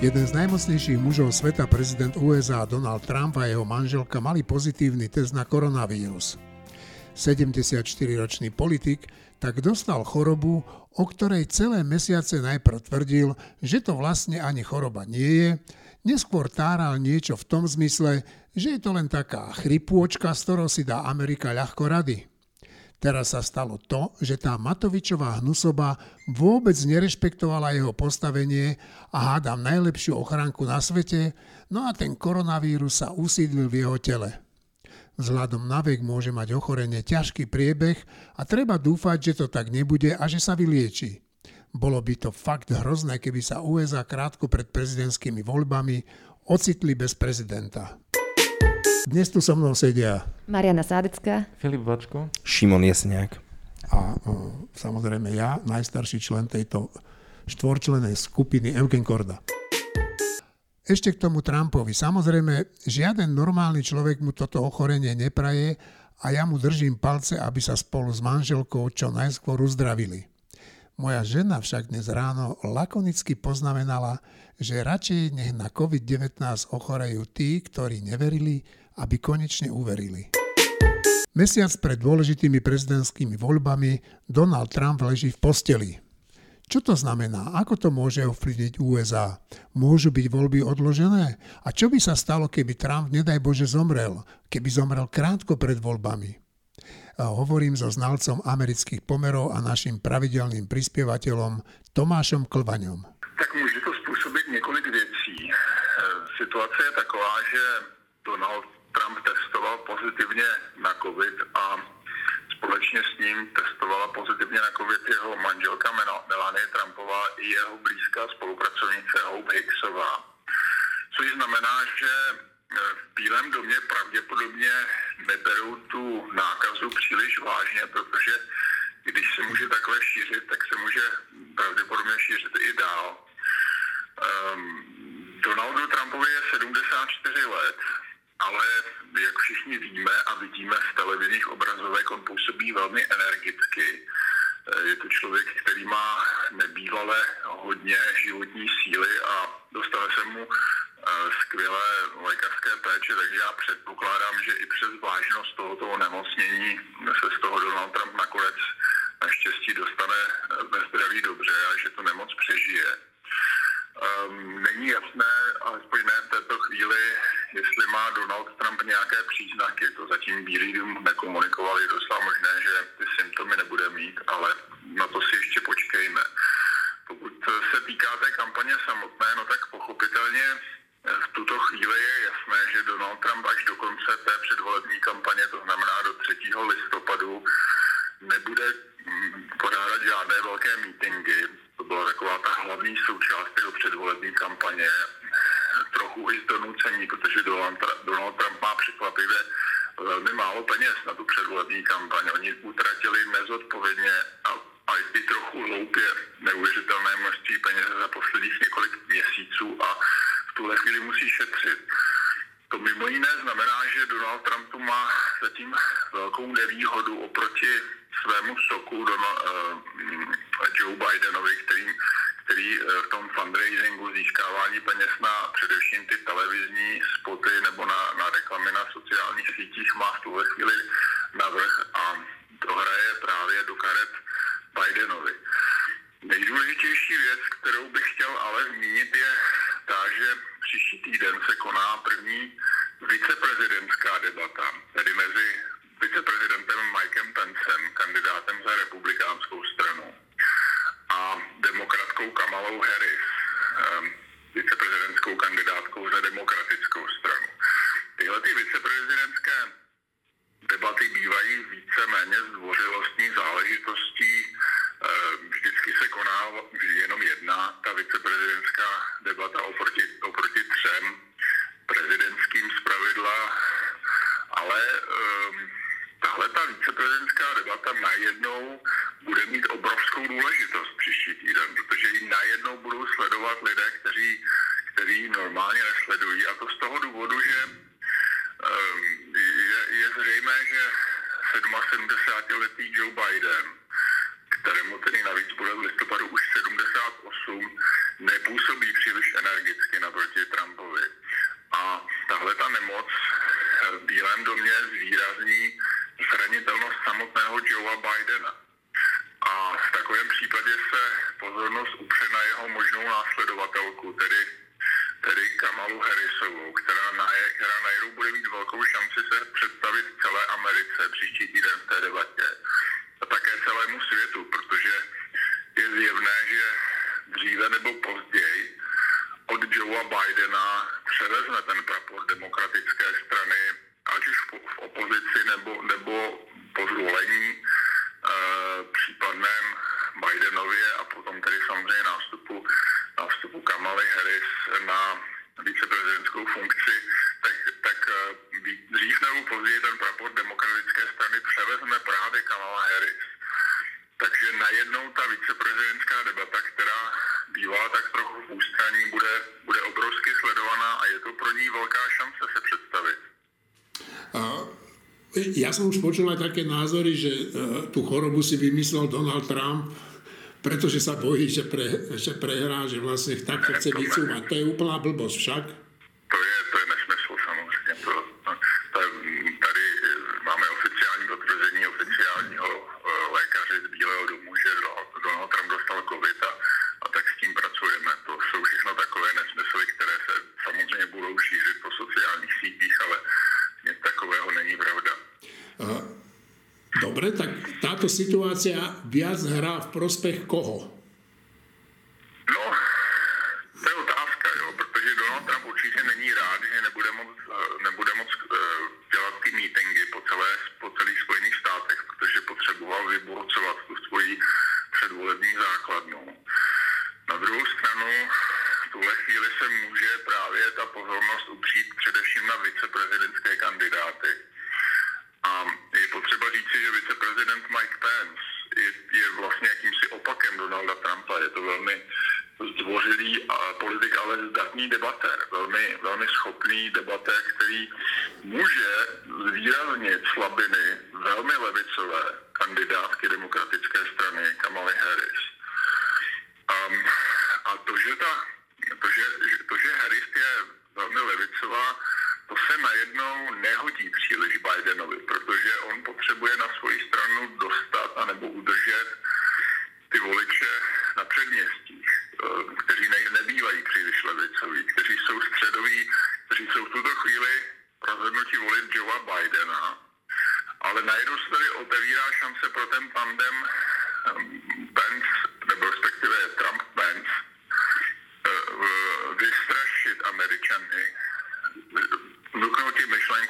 Jeden z najmocnejších mužov sveta, prezident USA Donald Trump a jeho manželka mali pozitívny test na koronavírus. 74-ročný politik tak dostal chorobu, o ktorej celé mesiace najprv tvrdil, že to vlastne ani choroba nie je, neskôr táral niečo v tom zmysle, že je to len taká chrypôčka, z ktorou si dá Amerika ľahko rady. Teraz sa stalo to, že tá Matovičová hnusoba vôbec nerešpektovala jeho postavenie a hádam najlepšiu ochránku na svete, no a ten koronavírus sa usídlil v jeho tele. Vzhľadom na vek môže mať ochorenie ťažký priebeh a treba dúfať, že to tak nebude a že sa vylieči. Bolo by to fakt hrozné, keby sa USA krátko pred prezidentskými voľbami ocitli bez prezidenta. Dnes tu so mnou sedia Mariana Sádecká, Filip Vačko, Šimon Jesniak. a uh, samozrejme ja, najstarší člen tejto štvorčlenej skupiny Eugen Korda. Ešte k tomu Trumpovi. Samozrejme, žiaden normálny človek mu toto ochorenie nepraje a ja mu držím palce, aby sa spolu s manželkou čo najskôr uzdravili. Moja žena však dnes ráno lakonicky poznamenala, že radšej nech na COVID-19 ochorejú tí, ktorí neverili, aby konečne uverili. Mesiac pred dôležitými prezidentskými voľbami Donald Trump leží v posteli. Čo to znamená? Ako to môže ovplyvniť USA? Môžu byť voľby odložené? A čo by sa stalo, keby Trump, nedaj Bože, zomrel? Keby zomrel krátko pred voľbami? A hovorím so znalcom amerických pomerov a našim pravidelným prispievateľom Tomášom Klvaňom. Tak může to způsobit několik věcí. E, Situace je taková, že Donald Trump testoval pozitivně na COVID a společně s ním testovala pozitivně na COVID jeho manželka Mel- Melanie Trumpová i jeho blízká spolupracovnice Hope Hicksová. Což znamená, že e, v Bílém domě pravděpodobně neberou tu nákazu příliš vážně, protože když se může takhle šířit, tak se může pravděpodobně šířit i dál. Um, Donaldu Trumpovi je 74 let, ale jak všichni víme a vidíme z televizních obrazovek, on působí velmi energicky. Eh, Je to člověk, který má nebývalé hodně životní síly a dostane se mu eh, skvělé lékařské péče, takže já předpokládám, že i přes vážnost tohoto onemocnění se z toho Donald Trump nakonec naštěstí dostane eh, ve zdraví dobře a že tu nemoc přežije. Um, není jasné, alespoň ne v této chvíli, jestli má Donald Trump nějaké příznaky. To zatím Bílý dům nekomunikoval, je docela možné, že ty symptomy nebude mít, ale na to si ještě počkejme. Pokud se týká té kampaně samotné, no tak pochopitelně eh, v tuto chvíli je jasné, že Donald Trump až do konce té předvolební kampaně, to znamená do 3. listopadu, nebude mm, podávat žádné velké mítingy. To byla taková ta hlavní součást jeho předvolební kampaně. Trochu i z donucení, protože Donald Trump má překvapivě velmi málo peněz na tu předvolební kampaň. Oni utratili nezodpovědně a, a i trochu hloupě neuvěřitelné množství peněz za posledních několik měsíců a v tuhle chvíli musí šetřit. To mimo jiné znamená, že Donald Trump tu má zatím velkou nevýhodu oproti svému soku Donald, uh, Joe Bidenovi, který, který uh, v tom fundraisingu získávání peněz na především ty televizní spoty nebo na, na reklamy na sociálních sítích má v tuhle chvíli navrh a to hraje právě do karet Bidenovi. Se koná první ja som už počul aj také názory, že e, tú chorobu si vymyslel Donald Trump, pretože sa bojí, že, pre, že prehrá, že vlastne takto chce vycúvať. To je úplná blbosť však. situácia viac hrá v prospech koho?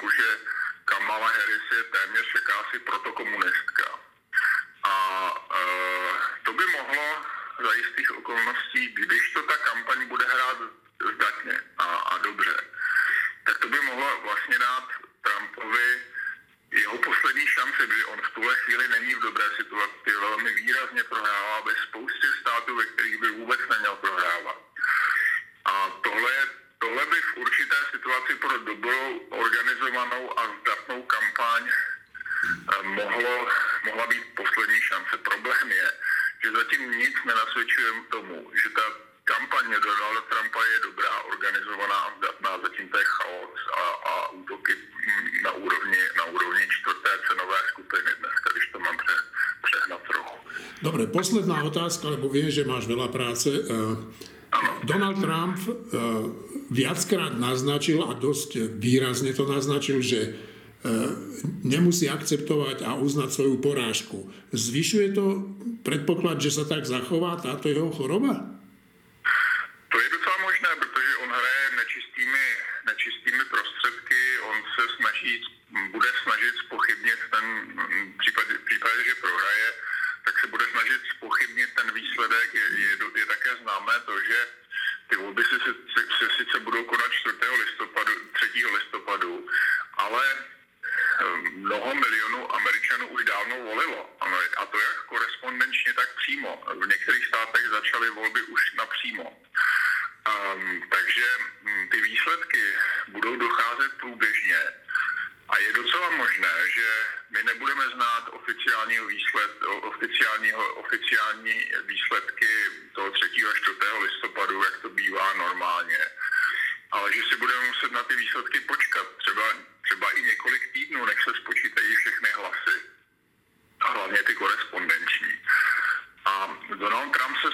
myšlenku, že Kamala Harris je téměř jakási protokomunistka. A e, to by mohlo za jistých okolností, když to ta kampaň bude hrát otázka, lebo vie, že máš veľa práce. E, Donald Trump e, viackrát naznačil a dosť výrazne to naznačil, že e, nemusí akceptovať a uznať svoju porážku. Zvyšuje to predpoklad, že sa tak zachová táto jeho choroba?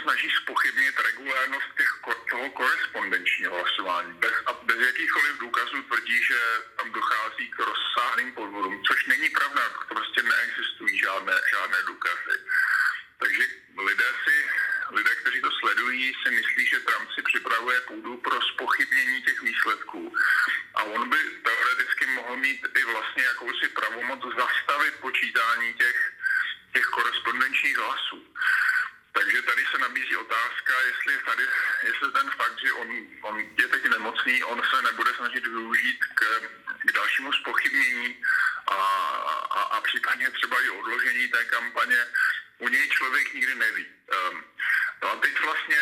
Snaží spochybnit regulérnost těch, toho korespondenčního hlasování. Bez, a bez jakýchkoliv důkazů tvrdí, že tam dochází k rozsáhlým podvodům, což není pravda, prostě neexistují žádné, žádné důkazy. Takže lidé si, lidé, kteří to sledují, si myslí, že Trump si připravuje půdu pro spochybnění těch výsledků. A on by teoreticky mohl mít i vlastně jakousi pravomoc zastavit počítání těch, těch korespondenčních hlasů. Takže tady se nabízí otázka, jestli, tady, jestli ten fakt, že on, on je teď nemocný, on se nebude snažit využít k, k dalšímu spochybnění a, a, a případně třeba i odložení té kampaně. U něj člověk nikdy neví. Um, no a teď vlastně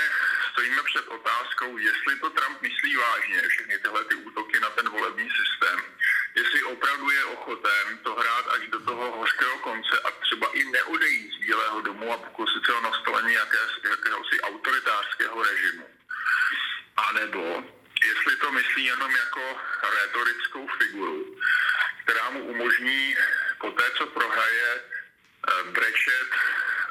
stojíme před otázkou, jestli to Trump myslí vážně, všechny tyhle ty útoky na ten volební systém, jestli opravdu je ochoten to hrát až do toho hořkého konce a třeba i neodejít z Bílého domu a pokusit se o nastolení jaké, jakéhosi autoritářského režimu. A nebo jestli to myslí jenom jako retorickou figuru, která mu umožní po té, co prohraje, eh, brečet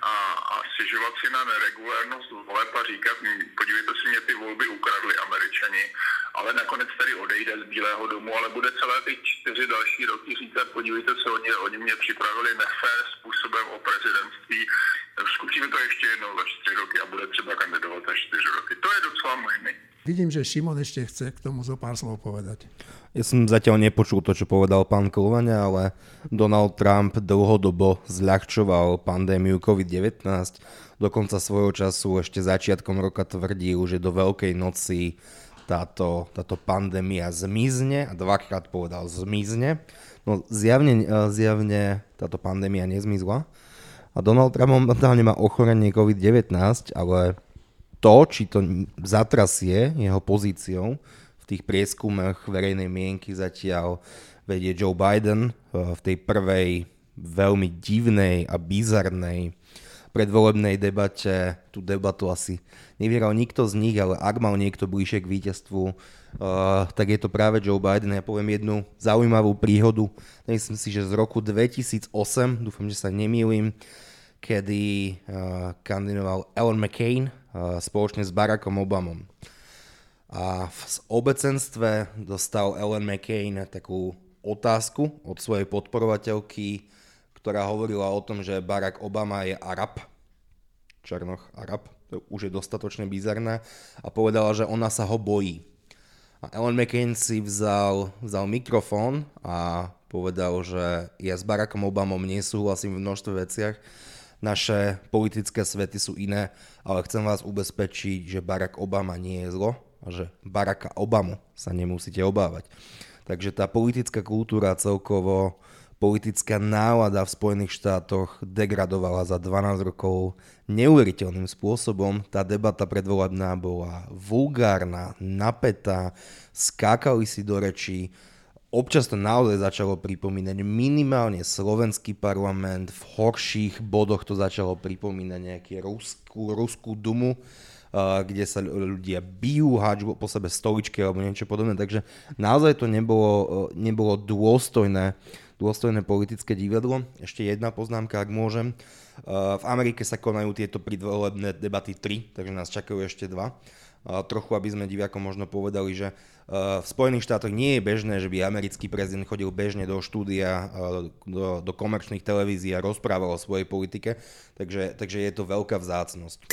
a, a stěžovat si na neregulárnost voleb a říkat, podívejte si, mě ty volby ukradli američani ale nakonec tady odejde z Bílého domu, ale bude celé ty čtyři další roky říkat, podívejte se, oni, oni mě připravili nefér způsobem o prezidentství, zkusíme to ještě jednou za čtyři roky a bude třeba kandidovat za čtyři roky. To je docela možné. Vidím, Šimon ešte chce k tomu zo pár slov povedať. Ja som zatiaľ nepočul to, čo povedal pán Kolvania, ale Donald Trump dlhodobo zľahčoval pandémiu COVID-19. Dokonca svojho času ešte začiatkom roka tvrdil, že do Veľkej noci táto, táto pandémia zmizne a dvakrát povedal zmizne. No zjavne, e, zjavne táto pandémia nezmizla a Donald Trump momentálne má ochorenie COVID-19, ale to, či to zatrasie jeho pozíciou v tých prieskumoch verejnej mienky zatiaľ vedie Joe Biden e, v tej prvej veľmi divnej a bizarnej predvolebnej debate, tú debatu asi nevyhral nikto z nich, ale ak mal niekto bližšie k víťazstvu, uh, tak je to práve Joe Biden. Ja poviem jednu zaujímavú príhodu. Myslím si, že z roku 2008, dúfam, že sa nemýlim, kedy uh, kandidoval Alan McCain spoločne s Barackom Obamom. A v obecenstve dostal Ellen McCain takú otázku od svojej podporovateľky, ktorá hovorila o tom, že Barack Obama je Arab, Černoch Arab, to už je dostatočne bizarné, a povedala, že ona sa ho bojí. A Ellen McCain si vzal, vzal mikrofón a povedal, že ja s Barackom Obamom nesúhlasím v množstve veciach, naše politické svety sú iné, ale chcem vás ubezpečiť, že Barack Obama nie je zlo a že Baracka Obamu sa nemusíte obávať. Takže tá politická kultúra celkovo politická nálada v Spojených štátoch degradovala za 12 rokov neuveriteľným spôsobom. Tá debata predvolebná bola vulgárna, napätá, skákali si do rečí. Občas to naozaj začalo pripomínať minimálne slovenský parlament, v horších bodoch to začalo pripomínať nejaký ruskú, ruskú dumu, kde sa ľudia bijú, háču po sebe stoličky alebo niečo podobné. Takže naozaj to nebolo, nebolo dôstojné dôstojné politické divadlo. Ešte jedna poznámka, ak môžem. Uh, v Amerike sa konajú tieto predvolebné debaty 3, takže nás čakajú ešte dva. Trochu, aby sme diviakom možno povedali, že uh, v Spojených štátoch nie je bežné, že by americký prezident chodil bežne do štúdia, do, do komerčných televízií a rozprával o svojej politike, takže, takže je to veľká vzácnosť.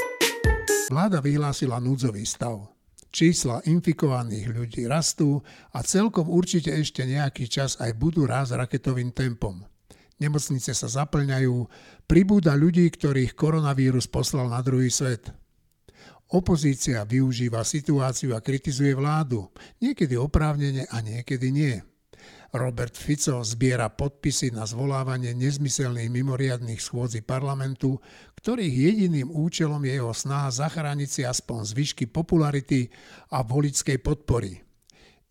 Vláda vyhlásila núdzový stav. Čísla infikovaných ľudí rastú a celkom určite ešte nejaký čas aj budú raz raketovým tempom. Nemocnice sa zaplňajú, pribúda ľudí, ktorých koronavírus poslal na druhý svet. Opozícia využíva situáciu a kritizuje vládu, niekedy oprávnene a niekedy nie. Robert Fico zbiera podpisy na zvolávanie nezmyselných mimoriadných schôdzi parlamentu, ktorých jediným účelom je jeho snaha zachrániť si aspoň zvyšky popularity a volickej podpory.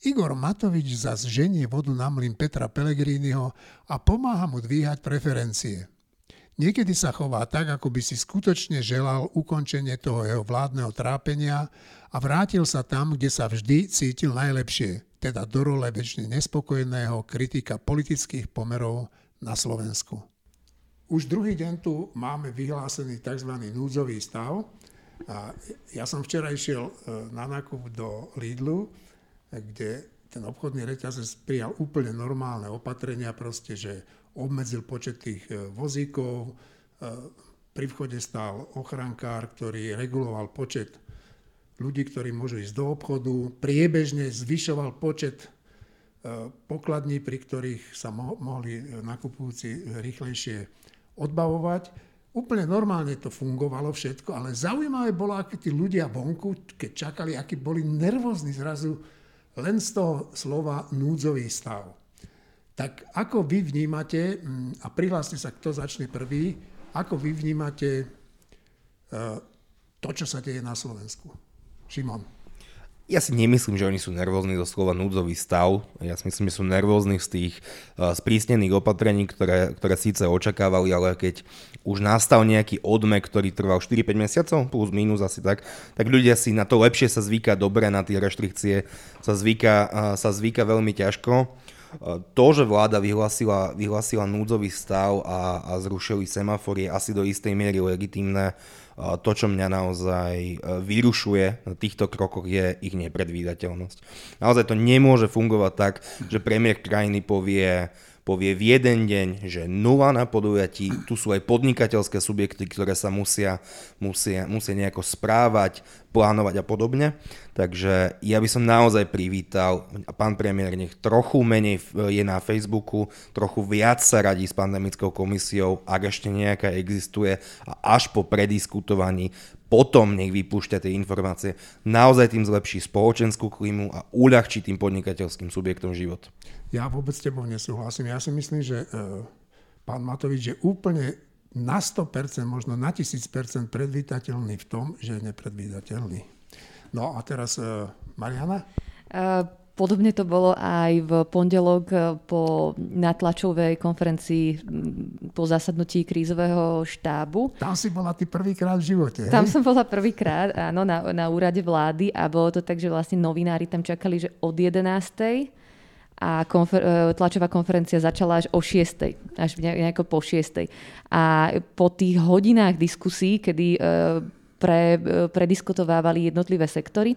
Igor Matovič zas ženie vodu na mlyn Petra Pellegriniho a pomáha mu dvíhať preferencie. Niekedy sa chová tak, ako by si skutočne želal ukončenie toho jeho vládneho trápenia a vrátil sa tam, kde sa vždy cítil najlepšie, teda do role väčšine nespokojného kritika politických pomerov na Slovensku. Už druhý deň tu máme vyhlásený tzv. núdzový stav. A ja som včera išiel e, na nákup do Lidlu kde ten obchodný reťazec prijal úplne normálne opatrenia, proste, že obmedzil počet tých e, vozíkov, e, pri vchode stál ochrankár, ktorý reguloval počet ľudí, ktorí môžu ísť do obchodu, priebežne zvyšoval počet e, pokladní, pri ktorých sa mohli nakupujúci rýchlejšie odbavovať. Úplne normálne to fungovalo všetko, ale zaujímavé bolo, akí tí ľudia vonku, keď čakali, akí boli nervózni zrazu, len z toho slova núdzový stav. Tak ako vy vnímate, mm, a prihláste sa, kto začne prvý, ako vy vnímate e, to, čo sa deje na Slovensku? Šimon. Ja si nemyslím, že oni sú nervózni zo slova núdzový stav. Ja si myslím, že sú nervózni z tých uh, sprísnených opatrení, ktoré, ktoré síce očakávali, ale keď už nastal nejaký odme, ktorý trval 4-5 mesiacov, plus minus asi tak, tak ľudia si na to lepšie sa zvyká dobre, na tie reštrikcie sa zvyká, uh, sa zvyká veľmi ťažko. To, že vláda vyhlasila, vyhlasila núdzový stav a, a zrušili semafory, je asi do istej miery legitimné to, čo mňa naozaj e, vyrušuje na týchto krokoch, je ich nepredvídateľnosť. Naozaj to nemôže fungovať tak, že premiér krajiny povie, povie v jeden deň, že nula na podujatí, tu sú aj podnikateľské subjekty, ktoré sa musia, musia, musia nejako správať, plánovať a podobne. Takže ja by som naozaj privítal, a pán premiér nech trochu menej je na Facebooku, trochu viac sa radí s pandemickou komisiou, ak ešte nejaká existuje a až po prediskutovaní potom nech vypúšťa tie informácie, naozaj tým zlepší spoločenskú klímu a uľahčí tým podnikateľským subjektom život. Ja vôbec s tebou nesúhlasím. Ja si myslím, že e, pán Matovič je úplne na 100%, možno na 1000% predvídateľný v tom, že je nepredvídateľný. No a teraz e, Mariana? Uh, Podobne to bolo aj v pondelok po natlačovej konferencii po zasadnutí krízového štábu. Tam si bola ty prvýkrát v živote. Hej? Tam som bola prvýkrát, áno, na, na úrade vlády a bolo to tak, že vlastne novinári tam čakali, že od 11 a konfer- e, tlačová konferencia začala až o 6. až nejako po 6. A po tých hodinách diskusí, kedy e, pre, prediskutovávali jednotlivé sektory,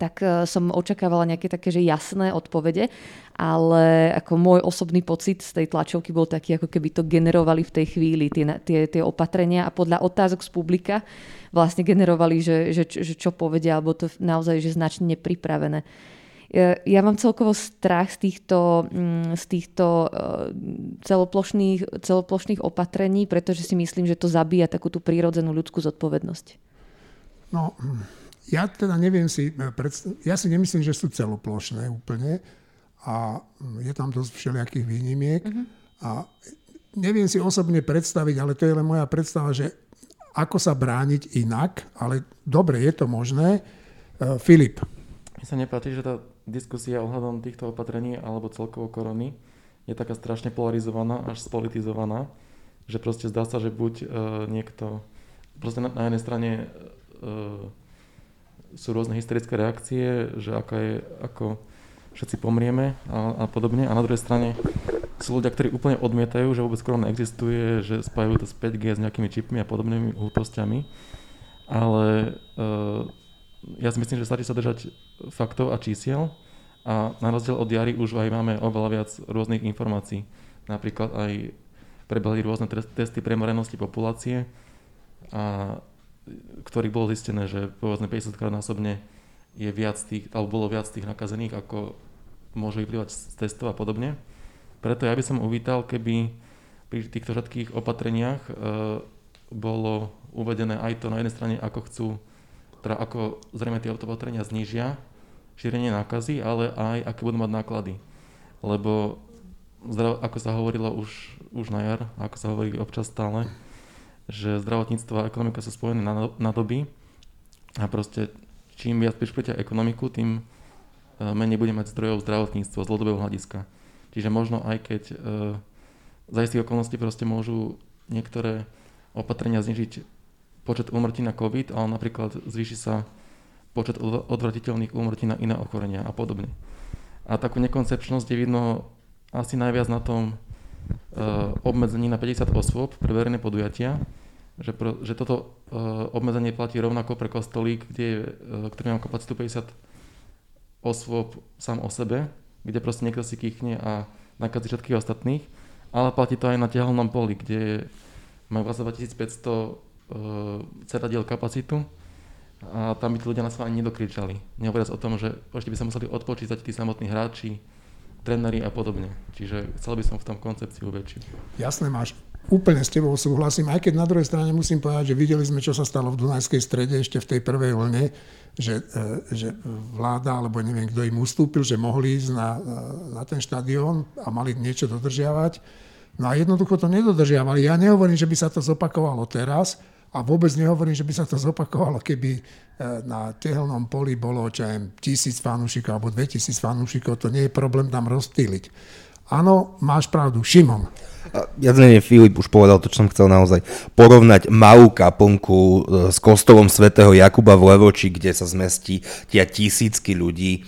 tak som očakávala nejaké také, že jasné odpovede, ale ako môj osobný pocit z tej tlačovky bol taký, ako keby to generovali v tej chvíli tie, tie, tie opatrenia a podľa otázok z publika vlastne generovali, že, že, že čo povedia, alebo to naozaj že značne nepripravené. Ja mám celkovo strach z týchto, mm, z týchto eh, celoplošných, celoplošných opatrení, pretože si myslím, že to zabíja takú tú prírodzenú ľudskú zodpovednosť. No, ja teda neviem si, eh, ja si nemyslím, že sú celoplošné úplne a mm, je tam dosť všelijakých výnimiek uh-huh. a neviem si osobne predstaviť, ale to je len moja predstava, že ako sa brániť inak, ale dobre, je to možné. Eh, Filip. Mi sa nepáči, že tá diskusia ohľadom týchto opatrení alebo celkovo korony je taká strašne polarizovaná, až spolitizovaná, že proste zdá sa, že buď uh, niekto, proste na, na jednej strane uh, sú rôzne historické reakcie, že ako je, ako všetci pomrieme a, a podobne. A na druhej strane sú ľudia, ktorí úplne odmietajú, že vôbec korona existuje, že spájajú to s 5G s nejakými čipmi a podobnými hlúpostiami. Ale uh, ja si myslím, že stačí sa držať faktov a čísiel a na rozdiel od jary už aj máme oveľa viac rôznych informácií. Napríklad aj prebehli rôzne testy premorenosti populácie, a ktorých bolo zistené, že povedzme 50 krát násobne je viac tých, alebo bolo viac tých nakazených, ako môže vyplývať z testov a podobne. Preto ja by som uvítal, keby pri týchto všetkých opatreniach e, bolo uvedené aj to na jednej strane, ako chcú teda ako zrejme tie opatrenia znižia šírenie nákazy, ale aj aké budú mať náklady. Lebo ako sa hovorilo už, už na jar, ako sa hovorí občas stále, že zdravotníctvo a ekonomika sú spojené na, doby a proste čím viac prišplíte ekonomiku, tým menej bude mať zdrojov zdravotníctvo z dlhodobého hľadiska. Čiže možno aj keď e, za istých okolností proste môžu niektoré opatrenia znižiť počet úmrtí na COVID, ale napríklad zvýši sa počet odvratiteľných úmrtí na iné ochorenia a podobne. A takú nekoncepčnosť je vidno asi najviac na tom uh, obmedzení na 50 osôb pre verejné podujatia, že, pro, že toto uh, obmedzenie platí rovnako pre kostolík, kde, uh, ktorý má kapacitu 50 osôb sám o sebe, kde proste niekto si kýchne a nakazí všetkých ostatných, ale platí to aj na tehelnom poli, kde majú 2500 uh, ceradiel kapacitu a tam by tí ľudia na sa ani nedokričali. Nehovoriac o tom, že ešte by sa museli odpočítať tí samotní hráči, tréneri a podobne. Čiže chcel by som v tom koncepciu väčšiu. Jasné, máš. Úplne s tebou súhlasím, aj keď na druhej strane musím povedať, že videli sme, čo sa stalo v Dunajskej strede ešte v tej prvej vlne, že, e, že vláda, alebo neviem, kto im ustúpil, že mohli ísť na, e, na ten štadión a mali niečo dodržiavať. No a jednoducho to nedodržiavali. Ja nehovorím, že by sa to zopakovalo teraz, a vôbec nehovorím, že by sa to zopakovalo, keby e, na tehelnom poli bolo čo aj tisíc fanúšikov alebo dve tisíc fanúšikov, to nie je problém tam rozstýliť. Áno, máš pravdu. Šimon. Ja neviem, Filip už povedal to, čo som chcel naozaj. Porovnať malú kaplnku e, s kostolom svätého Jakuba v Levoči, kde sa zmestí tia tisícky ľudí.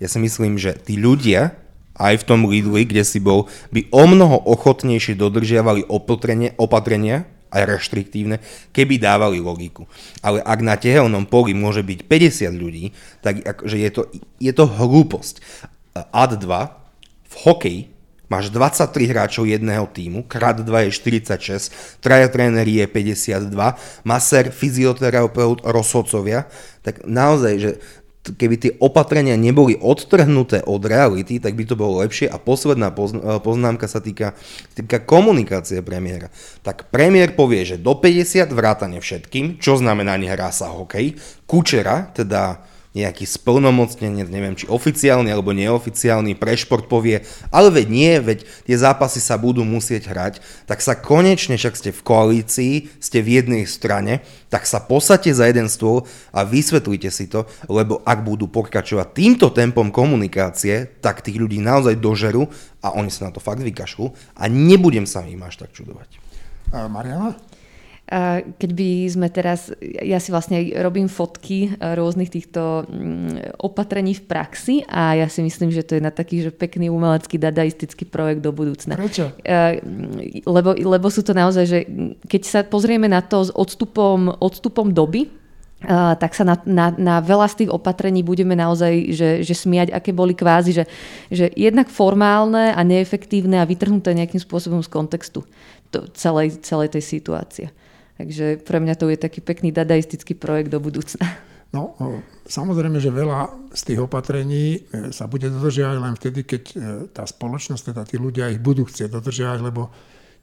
Ja si myslím, že tí ľudia, aj v tom Lidli, kde si bol, by o mnoho ochotnejšie dodržiavali opatrenia, opatrenia aj reštriktívne, keby dávali logiku. Ale ak na tehelnom poli môže byť 50 ľudí, tak akože je, to, je to hlúposť. AD 2 v hokeji máš 23 hráčov jedného týmu, krát 2 je 46, traja tréneri je 52, maser, fyzioterapeut, rozhodcovia, tak naozaj, že keby tie opatrenia neboli odtrhnuté od reality, tak by to bolo lepšie. A posledná e, poznámka sa týka, týka komunikácie premiéra. Tak premiér povie, že do 50 vrátane všetkým, čo znamená nehrá sa hokej. Kučera, teda nejaký splnomocnenec, neviem či oficiálny alebo neoficiálny, pre šport povie, ale veď nie, veď tie zápasy sa budú musieť hrať, tak sa konečne, však ste v koalícii, ste v jednej strane, tak sa posadte za jeden stôl a vysvetlite si to, lebo ak budú pokračovať týmto tempom komunikácie, tak tých ľudí naozaj dožerú a oni sa na to fakt vykašľú a nebudem sa im až tak čudovať. Mariana? Keď by sme teraz, ja si vlastne robím fotky rôznych týchto mm, opatrení v praxi a ja si myslím, že to je na taký že pekný umelecký dadaistický projekt do budúcna. Prečo? Lebo, lebo sú to naozaj, že keď sa pozrieme na to s odstupom, odstupom doby, Uh, tak sa na, na, na veľa z tých opatrení budeme naozaj že, že smiať, aké boli kvázi, že, že jednak formálne a neefektívne a vytrhnuté nejakým spôsobom z kontextu to, celej, celej tej situácie. Takže pre mňa to je taký pekný dadaistický projekt do budúcna. No, samozrejme, že veľa z tých opatrení e, sa bude dodržiavať len vtedy, keď e, tá spoločnosť, teda tí ľudia ich budú chcieť dodržiavať, lebo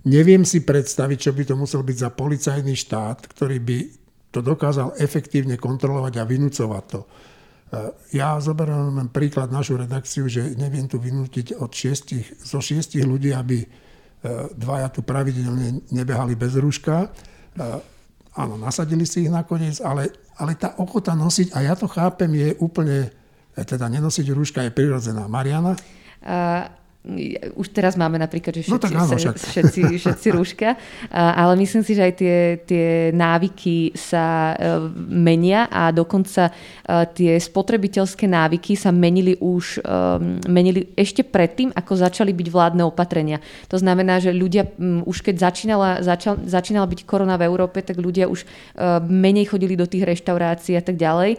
neviem si predstaviť, čo by to musel byť za policajný štát, ktorý by to dokázal efektívne kontrolovať a vynúcovať to. E, ja zoberiem len príklad našu redakciu, že neviem tu vynútiť od šiestich, zo šiestich ľudí, aby dvaja tu pravidelne nebehali bez rúška áno, nasadili si ich nakoniec, ale, ale tá ochota nosiť, a ja to chápem, je úplne, teda nenosiť rúška je prirodzená. Mariana? Uh, už teraz máme napríklad, že všetci, no tak áno, všetci, všetci rúška, ale myslím si, že aj tie, tie návyky sa e, menia a dokonca e, tie spotrebiteľské návyky sa menili už e, menili ešte predtým, ako začali byť vládne opatrenia. To znamená, že ľudia už keď začínala, začal, začínala byť korona v Európe, tak ľudia už menej chodili do tých reštaurácií a tak ďalej,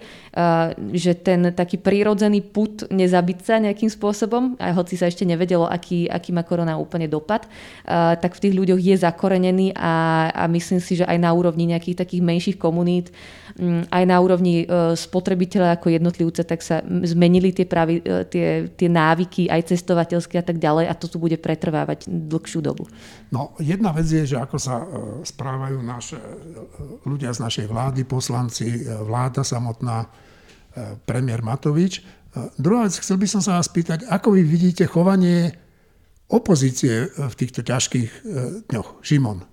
že ten taký prírodzený put nezabiť sa nejakým spôsobom, aj hoci sa ešte nevedel nevedelo, aký, aký má korona úplne dopad, uh, tak v tých ľuďoch je zakorenený a, a myslím si, že aj na úrovni nejakých takých menších komunít, um, aj na úrovni uh, spotrebiteľa ako jednotlivca, tak sa zmenili tie, pravi, uh, tie, tie návyky, aj cestovateľské a tak ďalej a to tu bude pretrvávať dlhšiu dobu. No, jedna vec je, že ako sa správajú naše, ľudia z našej vlády, poslanci, vláda samotná, premiér Matovič. Druhá vec, chcel by som sa vás spýtať, ako vy vidíte chovanie opozície v týchto ťažkých e, dňoch? Šimon.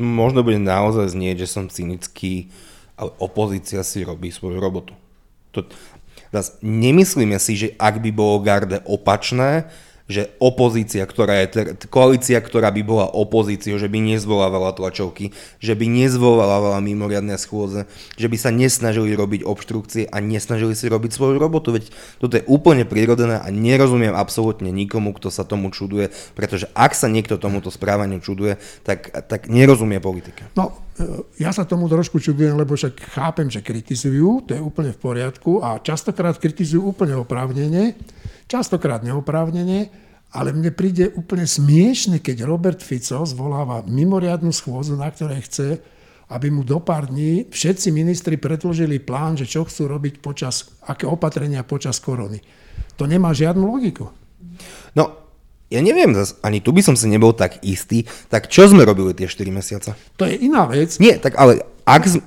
Možno bude naozaj znieť, že som cynický, ale opozícia si robí svoju robotu. To, Teraz nemyslíme si, že ak by bolo garde opačné, že opozícia, ktorá je, ter, koalícia, ktorá by bola opozíciou, že by nezvolávala tlačovky, že by nezvolávala mimoriadne schôdze, že by sa nesnažili robiť obštrukcie a nesnažili si robiť svoju robotu. Veď toto je úplne prirodzené a nerozumiem absolútne nikomu, kto sa tomu čuduje, pretože ak sa niekto tomuto správaniu čuduje, tak, tak nerozumie politike. No, ja sa tomu trošku čudujem, lebo však chápem, že kritizujú, to je úplne v poriadku a častokrát kritizujú úplne oprávnenie, častokrát neoprávnene, ale mne príde úplne smiešne, keď Robert Fico zvoláva mimoriadnu schôzu, na ktorej chce, aby mu do pár dní všetci ministri predložili plán, že čo chcú robiť počas, aké opatrenia počas korony. To nemá žiadnu logiku. No, ja neviem, ani tu by som si nebol tak istý. Tak čo sme robili tie 4 mesiace? To je iná vec. Nie, tak ale ak... Z...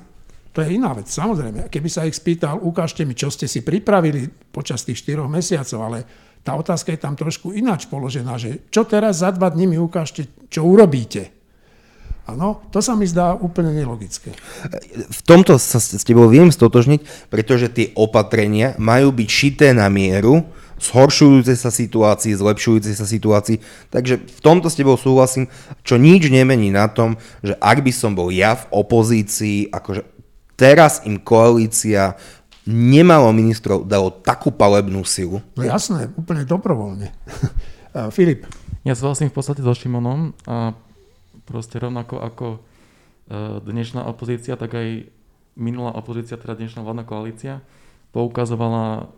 To je iná vec, samozrejme. Keby sa ich spýtal, ukážte mi, čo ste si pripravili počas tých 4 mesiacov, ale tá otázka je tam trošku ináč položená, že čo teraz za dva dní mi ukážte, čo urobíte. Áno, to sa mi zdá úplne nelogické. V tomto sa s tebou viem stotožniť, pretože tie opatrenia majú byť šité na mieru zhoršujúcej sa situácii, zlepšujúcej sa situácii. Takže v tomto s tebou súhlasím, čo nič nemení na tom, že ak by som bol ja v opozícii, akože teraz im koalícia nemalo ministrov, dalo takú palebnú silu. No jasné, úplne dobrovoľne. Filip. Ja súhlasím v podstate so Šimonom a proste rovnako ako e, dnešná opozícia, tak aj minulá opozícia, teda dnešná vládna koalícia, poukazovala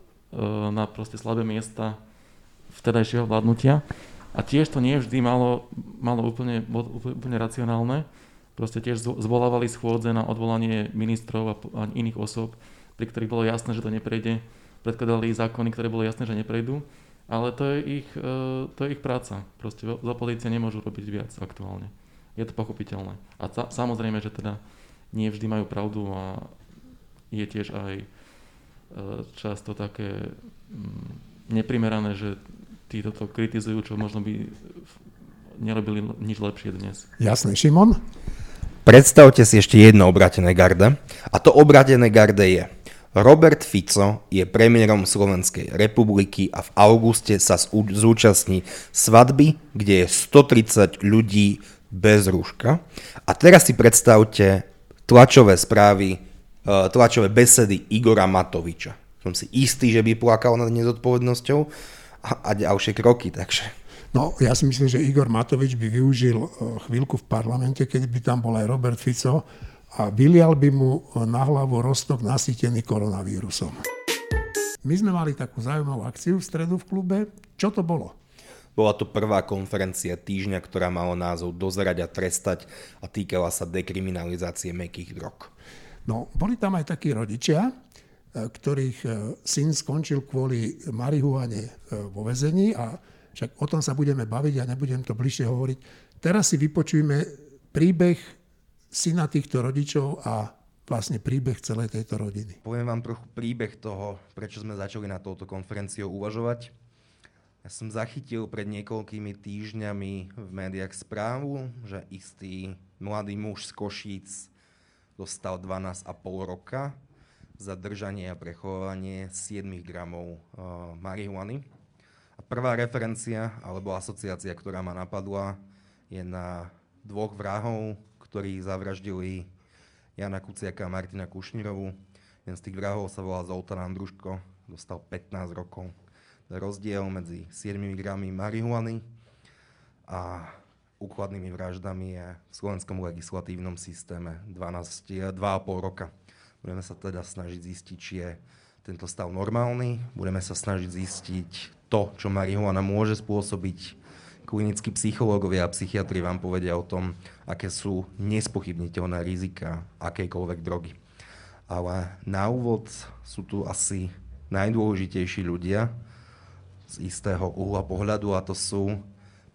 na proste slabé miesta vtedajšieho vládnutia. A tiež to nie vždy malo, malo úplne, úplne racionálne. Proste tiež zvolávali schôdze na odvolanie ministrov a, a iných osob pri ktorých bolo jasné, že to neprejde. Predkladali zákony, ktoré bolo jasné, že neprejdú. Ale to je ich, e, to je ich práca. Proste z opozície nemôžu robiť viac aktuálne. Je to pochopiteľné. A sa, samozrejme, že teda nie vždy majú pravdu a je tiež aj často také mm, neprimerané, že títo to kritizujú, čo možno by nerobili nič lepšie dnes. Jasné. Šimon? Predstavte si ešte jedno obratené garde. A to obratené garde je Robert Fico je premiérom Slovenskej republiky a v auguste sa zúčastní svadby, kde je 130 ľudí bez rúška. A teraz si predstavte tlačové správy, e, tlačové besedy Igora Matoviča. Som si istý, že by plakal nad nezodpovednosťou a, a ďalšie kroky, takže... No, ja si myslím, že Igor Matovič by využil e, chvíľku v parlamente, keď by tam bol aj Robert Fico a vylial by mu na hlavu rostok nasýtený koronavírusom. My sme mali takú zaujímavú akciu v stredu v klube. Čo to bolo? Bola to prvá konferencia týždňa, ktorá mala názov Dozerať a trestať a týkala sa dekriminalizácie mekých drog. No, boli tam aj takí rodičia, e, ktorých e, syn skončil kvôli marihuane e, vo vezení a však o tom sa budeme baviť a nebudem to bližšie hovoriť. Teraz si vypočujme príbeh syna týchto rodičov a vlastne príbeh celej tejto rodiny. Poviem vám trochu príbeh toho, prečo sme začali na touto konferenciou uvažovať. Ja som zachytil pred niekoľkými týždňami v médiách správu, že istý mladý muž z Košíc dostal 12,5 roka za držanie a prechovanie 7 gramov uh, marihuany. A prvá referencia alebo asociácia, ktorá ma napadla, je na dvoch vrahov, ktorí zavraždili Jana Kuciaka a Martina Kušnírovu. Jeden z tých vrahov sa volá Zoltán Andruško, dostal 15 rokov. Rozdiel medzi 7 gramy marihuany a úkladnými vraždami je v slovenskom legislatívnom systéme 12, 2,5 roka. Budeme sa teda snažiť zistiť, či je tento stav normálny. Budeme sa snažiť zistiť to, čo marihuana môže spôsobiť klinickí psychológovia a psychiatri vám povedia o tom, aké sú nespochybniteľné rizika akejkoľvek drogy. Ale na úvod sú tu asi najdôležitejší ľudia z istého uhla pohľadu a to sú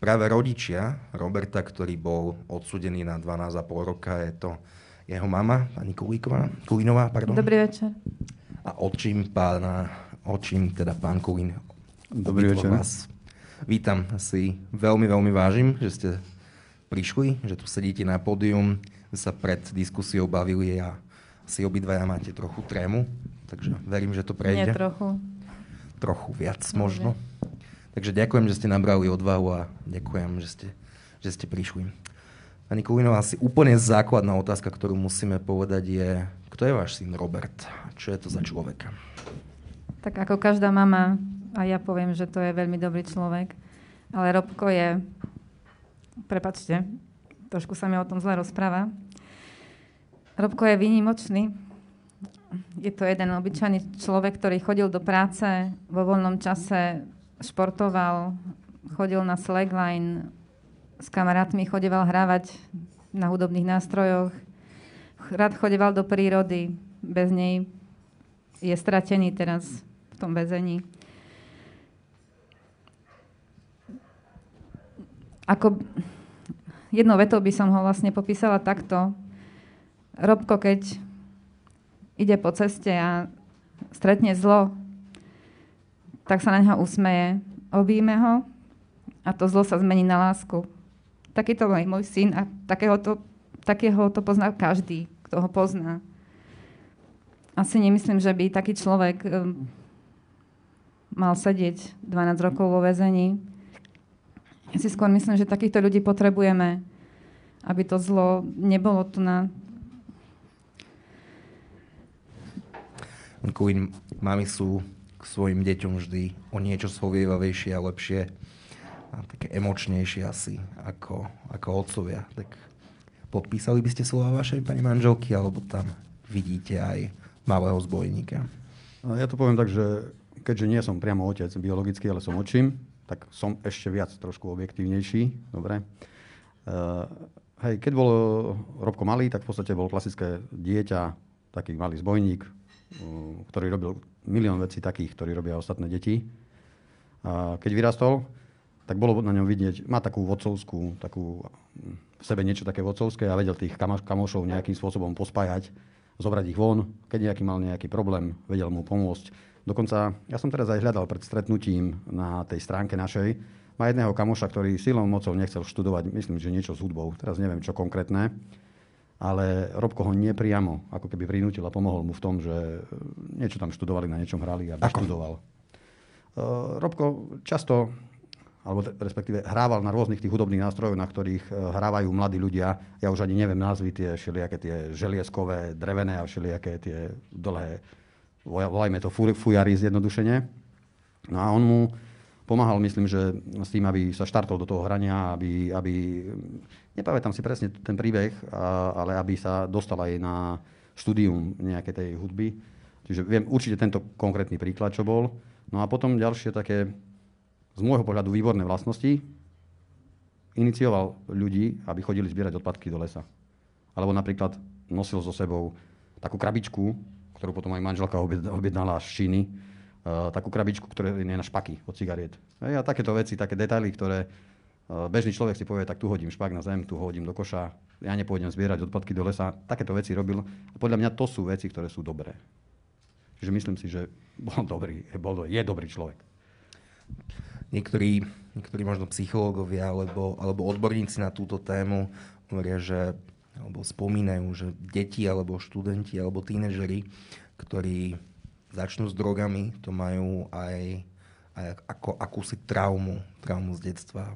práve rodičia Roberta, ktorý bol odsudený na 12,5 roka. Je to jeho mama, pani Kulíková, Kulinová, pardon. Dobrý večer. A očím pána, očím teda pán Kulín. Dobrý večer. Vás Vítam, si veľmi, veľmi vážim, že ste prišli, že tu sedíte na pódium, že sa pred diskusiou bavili a, si obidvaja máte trochu trému, takže verím, že to prejde. Nie trochu. Trochu viac možno. Takže ďakujem, že ste nabrali odvahu a ďakujem, že ste, že ste prišli. Pani Kulinová, asi úplne základná otázka, ktorú musíme povedať je, kto je váš syn Robert? Čo je to za človeka? Tak ako každá mama, a ja poviem, že to je veľmi dobrý človek, ale Robko je, prepačte, trošku sa mi o tom zle rozpráva, Robko je výnimočný. Je to jeden obyčajný človek, ktorý chodil do práce, vo voľnom čase športoval, chodil na slackline, s kamarátmi chodeval hrávať na hudobných nástrojoch, rád chodeval do prírody, bez nej je stratený teraz v tom väzení. Ako jednou vetou by som ho vlastne popísala takto. Robko, keď ide po ceste a stretne zlo, tak sa na neho usmeje, obíme ho a to zlo sa zmení na lásku. Takýto je môj syn a takého to, takého to pozná každý, kto ho pozná. Asi nemyslím, že by taký človek um, mal sedieť 12 rokov vo väzení. Ja si skôr myslím, že takýchto ľudí potrebujeme, aby to zlo nebolo tu na Queen, mami sú svojim deťom vždy o niečo svovievavejšie a lepšie a také emočnejšie asi ako, ako otcovia. Tak podpísali by ste slova vašej pani manželky, alebo tam vidíte aj malého zbojníka? No, ja to poviem tak, že keďže nie som priamo otec biologický, ale som očím, tak som ešte viac trošku objektívnejší. Dobre. Uh, hej, keď bol Robko malý, tak v podstate bol klasické dieťa, taký malý zbojník, ktorý robil milión vecí takých, ktorí robia ostatné deti. A keď vyrastol, tak bolo na ňom vidieť, má takú vodcovskú, takú v sebe niečo také vodcovské a vedel tých kamošov nejakým spôsobom pospájať, zobrať ich von, keď nejaký mal nejaký problém, vedel mu pomôcť. Dokonca, ja som teraz aj hľadal pred stretnutím na tej stránke našej, má jedného kamoša, ktorý silou mocou nechcel študovať, myslím, že niečo s hudbou, teraz neviem čo konkrétne, ale Robko ho nepriamo ako keby prinútil a pomohol mu v tom, že e, niečo tam študovali, na niečom hrali a študoval. Uh, Robko často, alebo respektíve hrával na rôznych tých hudobných nástrojoch, na ktorých uh, hrávajú mladí ľudia. Ja už ani neviem názvy tie všelijaké tie želieskové, drevené a všelijaké tie dlhé, volajme to fujary zjednodušene. No a on mu pomáhal, myslím, že s tým, aby sa štartol do toho hrania, aby, aby nepamätám si presne ten príbeh, ale aby sa dostal aj na štúdium nejakej tej hudby. Čiže viem určite tento konkrétny príklad, čo bol. No a potom ďalšie také, z môjho pohľadu, výborné vlastnosti. Inicioval ľudí, aby chodili zbierať odpadky do lesa. Alebo napríklad nosil so sebou takú krabičku, ktorú potom aj manželka objednala z Číny, takú krabičku, ktorá je na špaky od cigariet. a takéto veci, také detaily, ktoré bežný človek si povie, tak tu hodím špak na zem, tu ho hodím do koša, ja nepôjdem zbierať odpadky do lesa. Takéto veci robil. A podľa mňa to sú veci, ktoré sú dobré. Čiže myslím si, že bol dobrý, bol, je dobrý človek. Niektorí, niektorí možno psychológovia alebo, alebo odborníci na túto tému hovoria, že alebo spomínajú, že deti alebo študenti alebo tínežeri, ktorí začnú s drogami, to majú aj, aj ako akúsi traumu, traumu z detstva.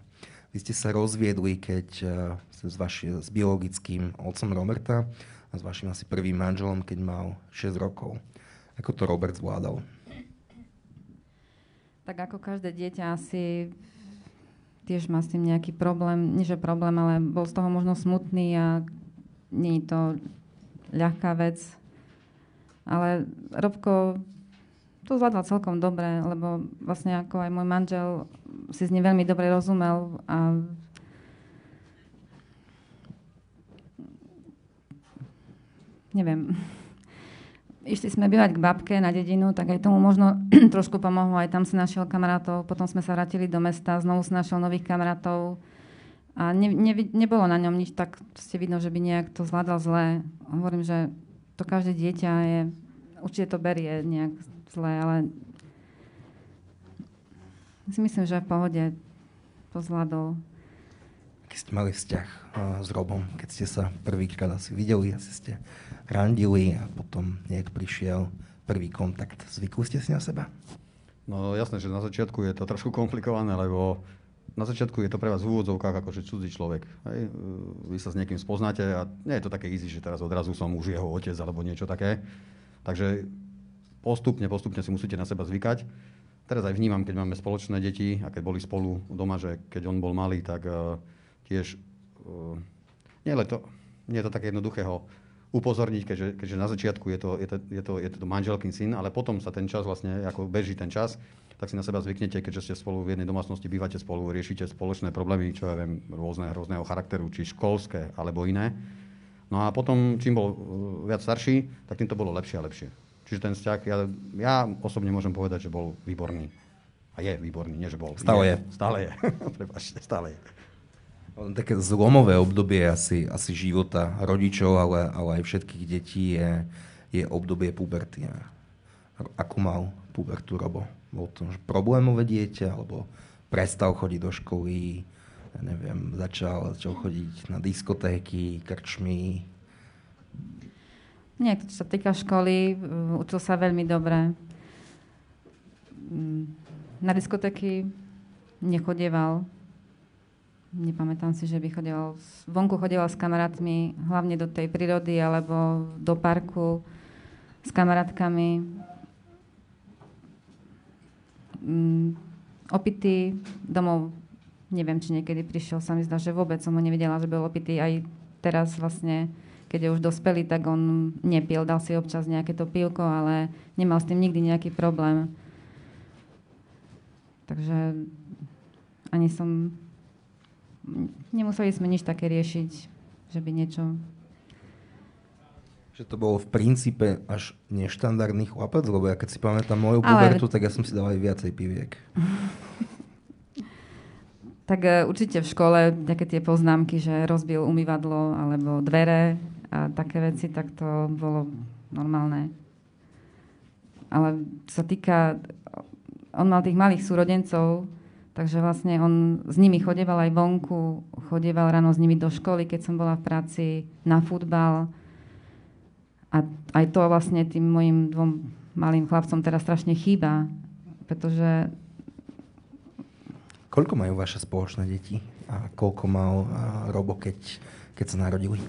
Vy ste sa rozviedli, keď uh, s, vaši, s biologickým otcom Roberta a s vašim asi prvým manželom, keď mal 6 rokov. Ako to Robert zvládal? Tak ako každé dieťa asi tiež má s tým nejaký problém, nie že problém, ale bol z toho možno smutný a nie je to ľahká vec ale Robko to zvládal celkom dobre, lebo vlastne ako aj môj manžel si s ním veľmi dobre rozumel a neviem, išli sme bývať k babke na dedinu, tak aj tomu možno trošku pomohlo. Aj tam si našiel kamarátov, potom sme sa vrátili do mesta, znovu si našiel nových kamarátov. A ne, ne, nebolo na ňom nič tak, ste vidno, že by nejak to zvládal zle. Hovorím, že to každé dieťa je, určite to berie nejak zle, ale si myslím, že v pohode to zvládol. aký ste mali vzťah s Robom, keď ste sa prvýkrát asi videli, asi ste randili a potom nejak prišiel prvý kontakt. Zvykli ste si na seba? No jasné, že na začiatku je to trošku komplikované, lebo na začiatku je to pre vás v úvodzovkách akože cudzí človek. Hej? Vy sa s niekým spoznáte a nie je to také easy, že teraz odrazu som už jeho otec alebo niečo také. Takže postupne, postupne si musíte na seba zvykať. Teraz aj vnímam, keď máme spoločné deti a keď boli spolu doma, že keď on bol malý, tak uh, tiež uh, nie, to, nie je to také jednoduché ho upozorniť, keďže, keďže na začiatku je to, je, to, je, to, je to manželkyn syn, ale potom sa ten čas vlastne, ako beží ten čas, tak si na seba zvyknete, keďže ste spolu v jednej domácnosti, bývate spolu, riešite spoločné problémy, čo ja viem, rôzne, rôzneho charakteru, či školské, alebo iné. No a potom, čím bol uh, viac starší, tak tým to bolo lepšie a lepšie. Čiže ten vzťah, ja, ja osobne môžem povedať, že bol výborný. A je výborný, nie že bol. Stále je. je. Stále je. Prepačte, stále je. Také zlomové obdobie asi, asi života rodičov, ale, ale aj všetkých detí je, je obdobie puberty. Ako mal pubertu Robo? Bol to problémové dieťa, alebo prestal chodiť do školy, ja neviem, začal, začal chodiť na diskotéky, krčmy, nie, čo sa týka školy, uh, učil sa veľmi dobre. Mm, na diskotéky nechodieval. Nepamätám si, že by chodieval. Vonku chodieval s kamarátmi, hlavne do tej prírody alebo do parku s kamarátkami. Mm, opitý domov, neviem, či niekedy prišiel, sa mi zdá, že vôbec som ho nevidela, že bol opitý. Aj teraz vlastne keď je už dospelý, tak on nepil, dal si občas nejaké to pílko, ale nemal s tým nikdy nejaký problém. Takže ani som... Nemuseli sme nič také riešiť, že by niečo... Že to bolo v princípe až neštandardný chlapec, lebo ja keď si pamätám moju pubertu, ale... tak ja som si dal aj viacej piviek. tak uh, určite v škole také tie poznámky, že rozbil umývadlo alebo dvere, a také veci, tak to bolo normálne. Ale čo sa týka, on mal tých malých súrodencov, takže vlastne on s nimi chodeval aj vonku, chodeval ráno s nimi do školy, keď som bola v práci, na futbal. A aj to vlastne tým mojim dvom malým chlapcom teraz strašne chýba, pretože... Koľko majú vaše spoločné deti? A koľko mal Robo, keď, keď sa narodili?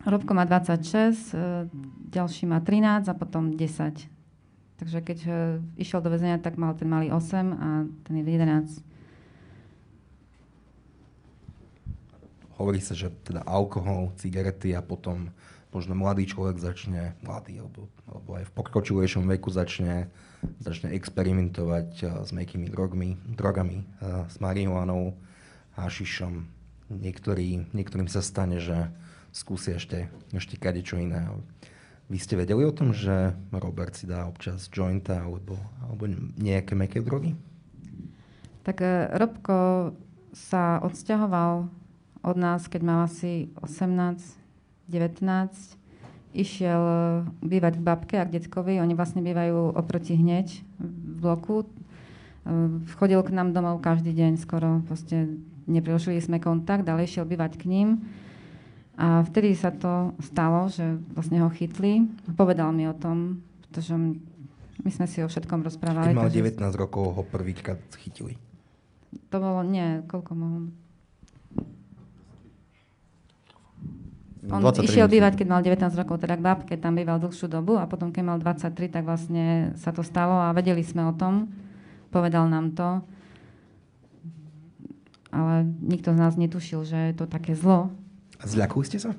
Robko má 26, e, ďalší má 13 a potom 10. Takže keď e, išiel do väzenia, tak mal ten malý 8 a ten je 11. Hovorí sa, že teda alkohol, cigarety a potom možno mladý človek začne, mladý alebo, alebo aj v pokročilejšom veku začne, začne experimentovať uh, s mekými drogmi, drogami, uh, s marihuanou, hašišom. Niektorý, niektorým sa stane, že skúsi ešte, ešte čo iné. Vy ste vedeli o tom, že Robert si dá občas jointa alebo, alebo nejaké meké drogy? Tak e, Robko sa odsťahoval od nás, keď mal asi 18, 19. Išiel e, bývať v babke a k detkovi. Oni vlastne bývajú oproti hneď v bloku. E, chodil k nám domov každý deň skoro. Proste neprerušili sme kontakt, ale išiel bývať k ním. A vtedy sa to stalo, že vlastne ho chytli. Povedal mi o tom, pretože my sme si o všetkom rozprávali. Keď mal 19 takže... rokov, ho prvýkrát chytili. To bolo, nie, koľko mohol... On išiel bývať, keď mal 19 rokov, teda k babke, tam býval dlhšiu dobu a potom, keď mal 23, tak vlastne sa to stalo a vedeli sme o tom. Povedal nám to. Ale nikto z nás netušil, že je to také zlo, Zľakuli ste sa?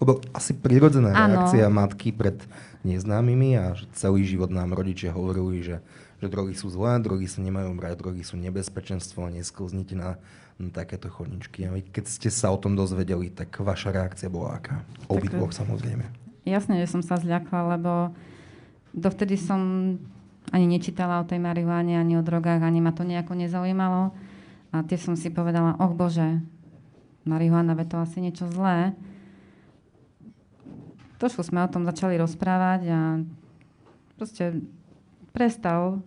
Lebo asi prirodzená ano. reakcia matky pred neznámymi a celý život nám rodičia hovorili, že, že drogy sú zlé, drogy sa nemajú brať, drogy sú nebezpečenstvo, nesklznite na, na takéto chodničky. A keď ste sa o tom dozvedeli, tak vaša reakcia bola aká? Obidvoch samozrejme. Jasne, že som sa zľakla, lebo dovtedy som ani nečítala o tej marihuane, ani o drogách, ani ma to nejako nezaujímalo. A tie som si povedala, oh Bože, marihuana, ve to asi niečo zlé. Trošku sme o tom začali rozprávať a proste prestal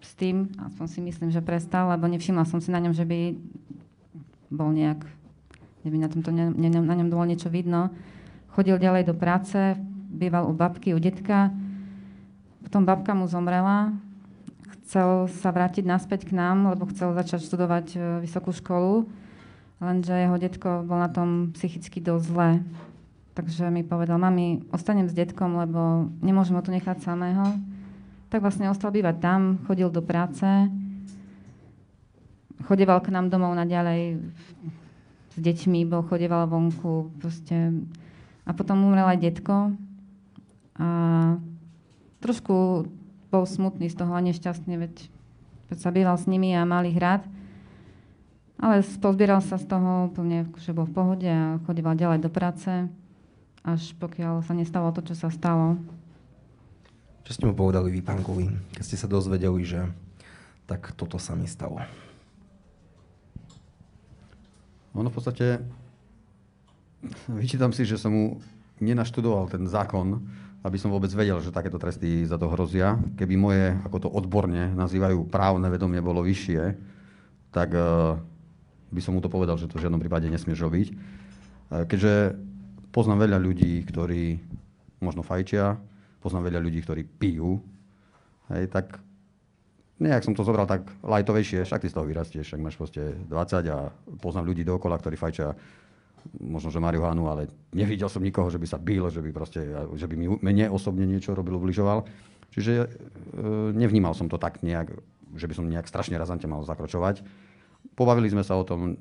s, tým, aspoň si myslím, že prestal, lebo nevšimla som si na ňom, že by bol nejak, neviem, na, tomto, ne, ne, na ňom bolo niečo vidno. Chodil ďalej do práce, býval u babky, u detka. Potom babka mu zomrela. Chcel sa vrátiť naspäť k nám, lebo chcel začať študovať e, vysokú školu. Lenže jeho detko bol na tom psychicky dosť zle. Takže mi povedal, mami, ostanem s detkom, lebo nemôžem ho tu nechať samého. Tak vlastne ostal bývať tam, chodil do práce, chodeval k nám domov naďalej s deťmi, bol chodeval vonku, proste. A potom umrel aj detko. A trošku bol smutný z toho a nešťastný, veď, veď sa býval s nimi a mal ich rád. Ale pozbieral sa z toho úplne, že bol v pohode a chodeval ďalej do práce až pokiaľ sa nestalo to, čo sa stalo. Čo ste mu povedali vy, pán Kolín, keď ste sa dozvedeli, že tak toto sa mi stalo? Ono v podstate, vyčítam si, že som mu nenaštudoval ten zákon, aby som vôbec vedel, že takéto tresty za to hrozia. Keby moje, ako to odborne nazývajú, právne vedomie bolo vyššie, tak uh, by som mu to povedal, že to v žiadnom prípade nesmieš robiť. Uh, keďže Poznám veľa ľudí, ktorí možno fajčia, poznám veľa ľudí, ktorí pijú. Hej, tak nejak som to zobral tak lajtovejšie, však ty z toho vyrastieš, však máš proste 20 a poznám ľudí dookola, ktorí fajčia možno, že marihuanu, ale nevidel som nikoho, že by sa bil, že by, proste, že by mi mne osobne niečo robil, ubližoval. Čiže e, nevnímal som to tak nejak, že by som nejak strašne razante mal zakročovať. Pobavili sme sa o tom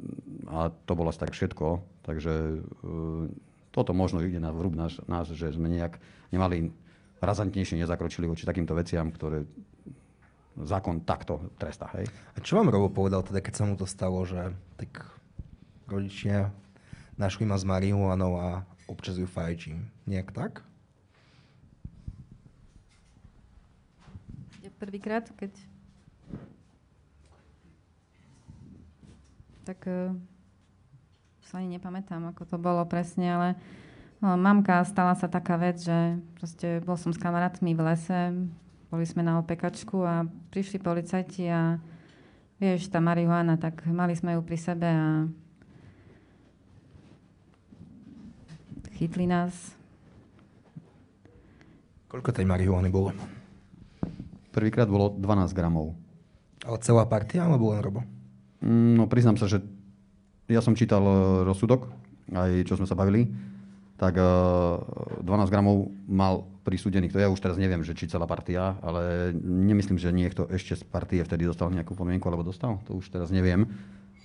a to bolo asi tak všetko, takže e, toto možno ide na vrúb nás, nás, že sme nejak nemali razantnejšie nezakročili voči takýmto veciam, ktoré zákon takto trestá. Hej? A čo vám Robo povedal teda, keď sa mu to stalo, že tak rodičia našli ma s marihuanou a občas ju fajčím. Nejak tak? Prvýkrát, keď... Tak uh sa ani nepamätám, ako to bolo presne, ale no, mamka, stala sa taká vec, že proste bol som s kamarátmi v lese, boli sme na opekačku a prišli policajti a vieš, tá marihuana, tak mali sme ju pri sebe a chytli nás. Koľko tej marihuany bolo? Prvýkrát bolo 12 gramov. Ale celá partia, alebo len Robo? Mm, no priznám sa, že ja som čítal e, rozsudok, aj čo sme sa bavili, tak 12 e, gramov mal prisúdených. To ja už teraz neviem, že či celá partia, ale nemyslím, že niekto ešte z partie vtedy dostal nejakú podmienku, alebo dostal. To už teraz neviem.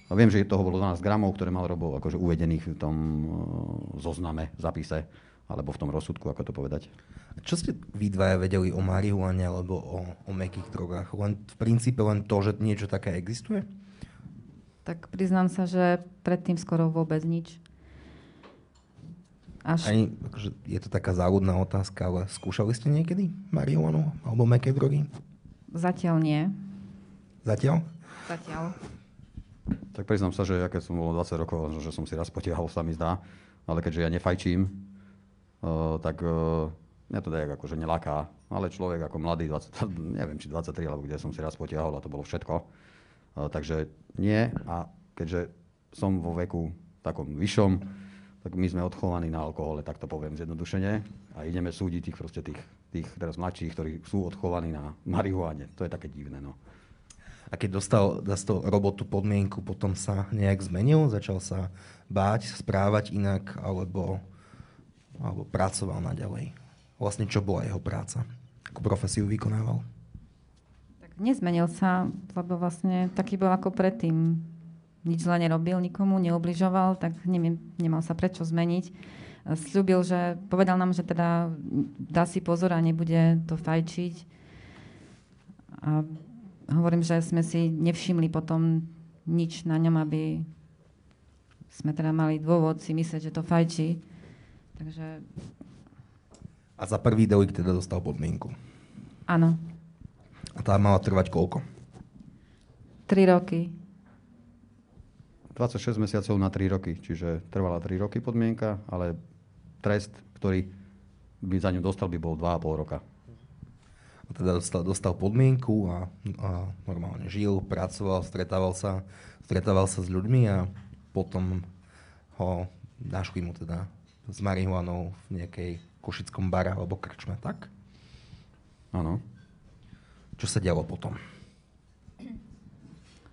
A viem, že toho bolo 12 gramov, ktoré mal Robo akože uvedených v tom e, zozname, zapise, alebo v tom rozsudku, ako to povedať. Čo ste vy dvaja vedeli o marihuane alebo o, o mekých drogách? Len v princípe len to, že niečo také existuje? tak priznám sa, že predtým skoro vôbec nič. Až... Ani, akože je to taká záľudná otázka, ale skúšali ste niekedy marihuanu alebo meké drogy? Zatiaľ nie. Zatiaľ? Zatiaľ. Tak priznám sa, že ja keď som bol 20 rokov, že som si raz potiahol, sa mi zdá, ale keďže ja nefajčím, uh, tak uh, mňa to dajak akože neláka, ale človek ako mladý, 20, neviem či 23, alebo kde som si raz potiahol a to bolo všetko Takže nie. A keďže som vo veku takom vyššom, tak my sme odchovaní na alkohole, tak to poviem zjednodušene. A ideme súdiť tých, proste tých, tých teraz mladších, ktorí sú odchovaní na marihuane. To je také divné. No. A keď dostal to robotu podmienku, potom sa nejak zmenil? Začal sa báť, správať inak, alebo, alebo pracoval naďalej? Vlastne čo bola jeho práca? Akú profesiu vykonával? nezmenil sa, lebo vlastne taký bol ako predtým. Nič zle nerobil nikomu, neobližoval, tak neviem, nemal sa prečo zmeniť. Sľubil, že povedal nám, že teda dá si pozor a nebude to fajčiť. A hovorím, že sme si nevšimli potom nič na ňom, aby sme teda mali dôvod si myslieť, že to fajčí. Takže... A za prvý delikt teda dostal podmienku? Áno. A tá mala trvať koľko? 3 roky. 26 mesiacov na 3 roky, čiže trvala 3 roky podmienka, ale trest, ktorý by za ňu dostal, by bol 2,5 roka. A teda dostal, dostal podmienku a, a normálne žil, pracoval, stretával sa, stretával sa s ľuďmi a potom ho našli mu teda s marihuanou v nejakej košickom bare alebo krčme, tak? Áno. Čo sa dialo potom?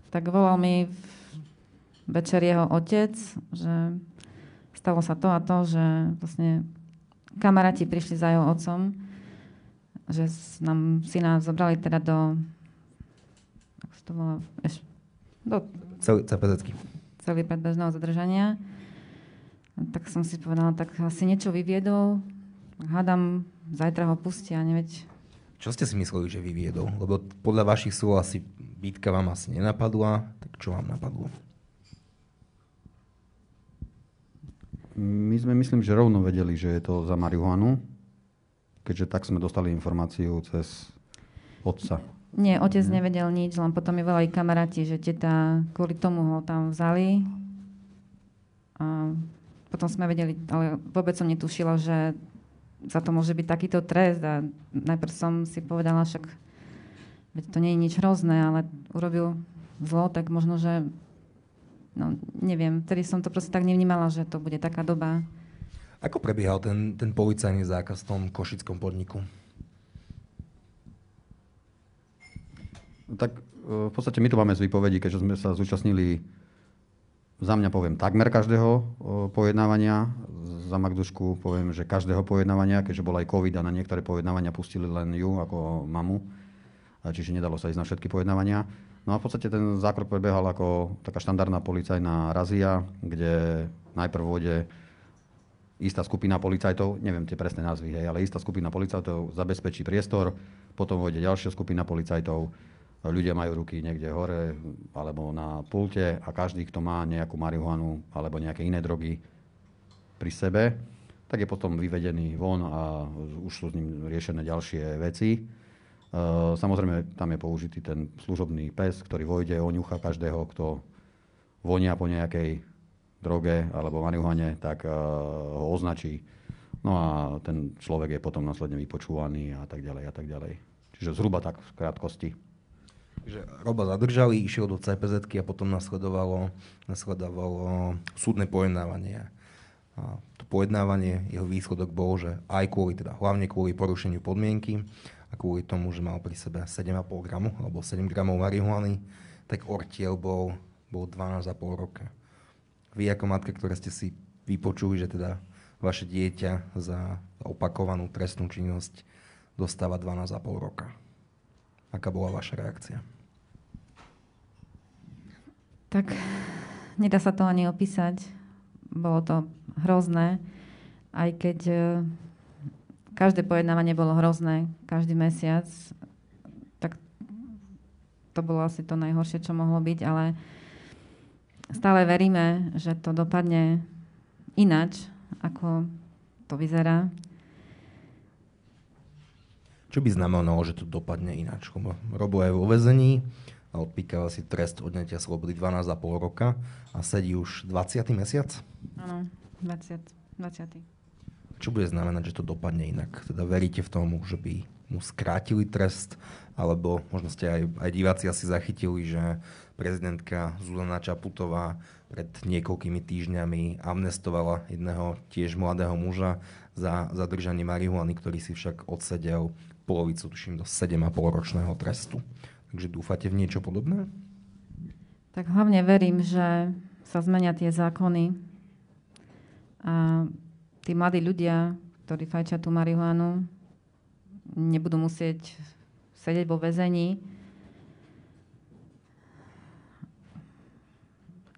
Tak volal mi večer jeho otec, že stalo sa to a to, že vlastne kamaráti prišli za jeho otcom, že nám syna zobrali teda do ako to volá, eš, do Celý CPZ-ky. celý predbežného zadržania. Tak som si povedala, tak asi niečo vyviedol. Hádam, zajtra ho pustia, neveď. Čo ste si mysleli, že vyviedol? Lebo podľa vašich slov asi bitka vám asi nenapadla, tak čo vám napadlo? My sme, myslím, že rovno vedeli, že je to za marihuanu, keďže tak sme dostali informáciu cez otca. Nie, otec nevedel nič, len potom mi volali kamaráti, že teta kvôli tomu ho tam vzali. A potom sme vedeli, ale vôbec som netušila, že za to môže byť takýto trest. A najprv som si povedala, však veď to nie je nič hrozné, ale urobil zlo, tak možno, že no neviem, vtedy som to proste tak nevnímala, že to bude taká doba. Ako prebiehal ten, ten policajný zákaz v tom košickom podniku? Tak e, v podstate my to máme z výpovedí, keďže sme sa zúčastnili, za mňa poviem, takmer každého e, pojednávania. Za Magdušku poviem, že každého pojednávania, keďže bol aj COVID a na niektoré pojednávania pustili len ju ako mamu. A Čiže nedalo sa ísť na všetky pojednávania. No a v podstate ten zákrok prebiehal ako taká štandardná policajná razia, kde najprv vôjde istá skupina policajtov, neviem tie presné názvy, hej, ale istá skupina policajtov zabezpečí priestor, potom vôjde ďalšia skupina policajtov, ľudia majú ruky niekde hore alebo na pulte a každý, kto má nejakú marihuanu alebo nejaké iné drogy pri sebe, tak je potom vyvedený von a už sú s ním riešené ďalšie veci. E, Samozrejme, tam je použitý ten služobný pes, ktorý vojde, oňucha každého, kto vonia po nejakej droge alebo marihuane, tak e, ho označí. No a ten človek je potom následne vypočúvaný a tak ďalej a tak ďalej. Čiže zhruba tak v krátkosti. Že Roba zadržali, išiel do cpz a potom nasledovalo, nasledovalo súdne pojednávanie. A to pojednávanie, jeho výsledok bol, že aj kvôli, teda hlavne kvôli porušeniu podmienky a kvôli tomu, že mal pri sebe 7,5 gramu alebo 7 gramov marihuany, tak ortiel bol, bol 12,5 roka. Vy ako matka, ktoré ste si vypočuli, že teda vaše dieťa za opakovanú trestnú činnosť dostáva 12,5 roka. Aká bola vaša reakcia? Tak nedá sa to ani opísať. Bolo to hrozné, aj keď e, každé pojednávanie bolo hrozné, každý mesiac, tak to bolo asi to najhoršie, čo mohlo byť, ale stále veríme, že to dopadne inač, ako to vyzerá. Čo by znamenalo, že to dopadne ináč? Robo je vo vezení a odpíkava si trest odňatia slobody 12,5 roka a sedí už 20. mesiac. Áno, 20. 20. Čo bude znamenať, že to dopadne inak? Teda veríte v tomu, že by mu skrátili trest, alebo možno ste aj, aj diváci asi zachytili, že prezidentka Zuzana Čaputová pred niekoľkými týždňami amnestovala jedného tiež mladého muža za zadržanie marihuany, ktorý si však odsedel polovicu, tuším, do 7,5 ročného trestu. Takže dúfate v niečo podobné? Tak hlavne verím, že sa zmenia tie zákony a tí mladí ľudia, ktorí fajčia tú marihuanu, nebudú musieť sedieť vo väzení.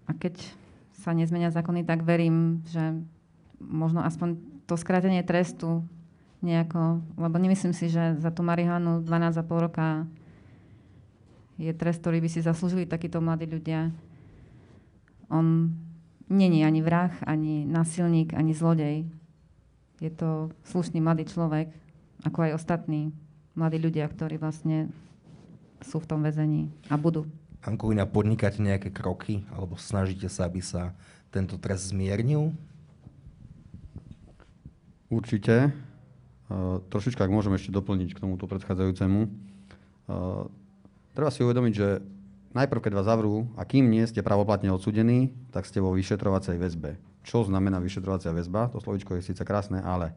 A keď sa nezmenia zákony, tak verím, že možno aspoň to skrátenie trestu nejako, lebo nemyslím si, že za tú marihuanu 12,5 roka je trest, ktorý by si zaslúžili takíto mladí ľudia. On není ani vrah, ani násilník, ani zlodej. Je to slušný mladý človek, ako aj ostatní mladí ľudia, ktorí vlastne sú v tom väzení a budú. Ankulina, podnikáte nejaké kroky, alebo snažíte sa, aby sa tento trest zmiernil? Určite. Uh, trošička, ak môžem ešte doplniť k tomuto predchádzajúcemu. Uh, treba si uvedomiť, že najprv, keď vás zavrú a kým nie ste pravoplatne odsudení, tak ste vo vyšetrovacej väzbe. Čo znamená vyšetrovacia väzba? To slovičko je síce krásne, ale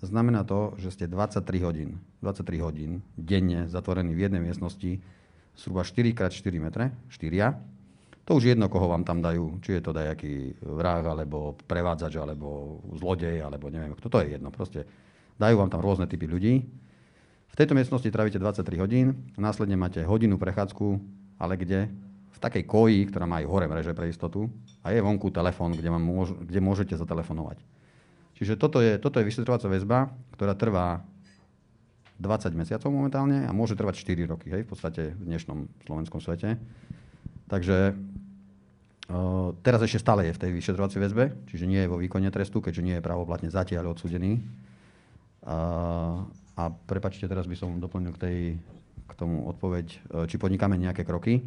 znamená to, že ste 23 hodín, 23 hodín denne zatvorení v jednej miestnosti, zhruba 4x4 metre, 4 to už jedno, koho vám tam dajú, či je to dajaký vrah, alebo prevádzač, alebo zlodej, alebo neviem, kto to je jedno. Proste dajú vám tam rôzne typy ľudí. V tejto miestnosti trávite 23 hodín, následne máte hodinu prechádzku, ale kde? V takej koji, ktorá má aj hore mreže pre istotu a je vonku telefón, kde, môž, kde môžete zatelefonovať. Čiže toto je, toto je vyšetrovacia väzba, ktorá trvá 20 mesiacov momentálne a môže trvať 4 roky, hej, v podstate v dnešnom slovenskom svete. Takže uh, teraz ešte stále je v tej vyšetrovacej väzbe, čiže nie je vo výkone trestu, keďže nie je pravoplatne zatiaľ odsudený. Uh, a prepačte, teraz by som doplnil k, tej, k tomu odpoveď, uh, či podnikáme nejaké kroky.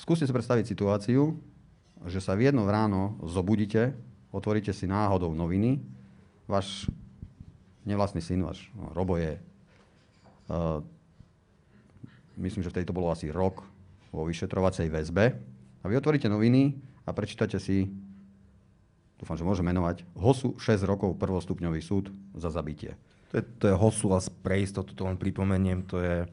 Skúste si predstaviť situáciu, že sa v jedno ráno zobudíte, otvoríte si náhodou noviny, váš nevlastný syn, váš no, Robo je uh, myslím, že vtedy to bolo asi rok vo vyšetrovacej väzbe. A vy otvoríte noviny a prečítate si, dúfam, že môžem menovať, HOSu 6 rokov prvostupňový súd za zabitie. To je, to je HOSu a pre istotu to len pripomeniem, to je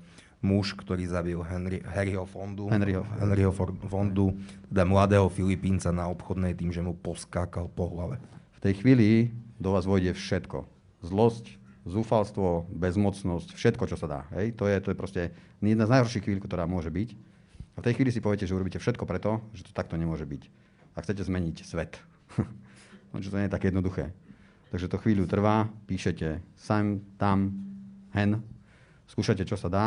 muž, ktorý zabil Henry, Harryho Fondu, Henryho. Henryho Fondu, teda mladého Filipínca na obchodnej tým, že mu poskákal po hlave. V tej chvíli do vás vojde všetko. Zlosť, zúfalstvo, bezmocnosť, všetko, čo sa dá. Hej? To, je, to je proste jedna z najhorších chvíľ, ktorá môže byť. A v tej chvíli si poviete, že urobíte všetko preto, že to takto nemôže byť. A chcete zmeniť svet. no, čo to nie je také jednoduché. Takže to chvíľu trvá, píšete sem, tam, hen, skúšate, čo sa dá.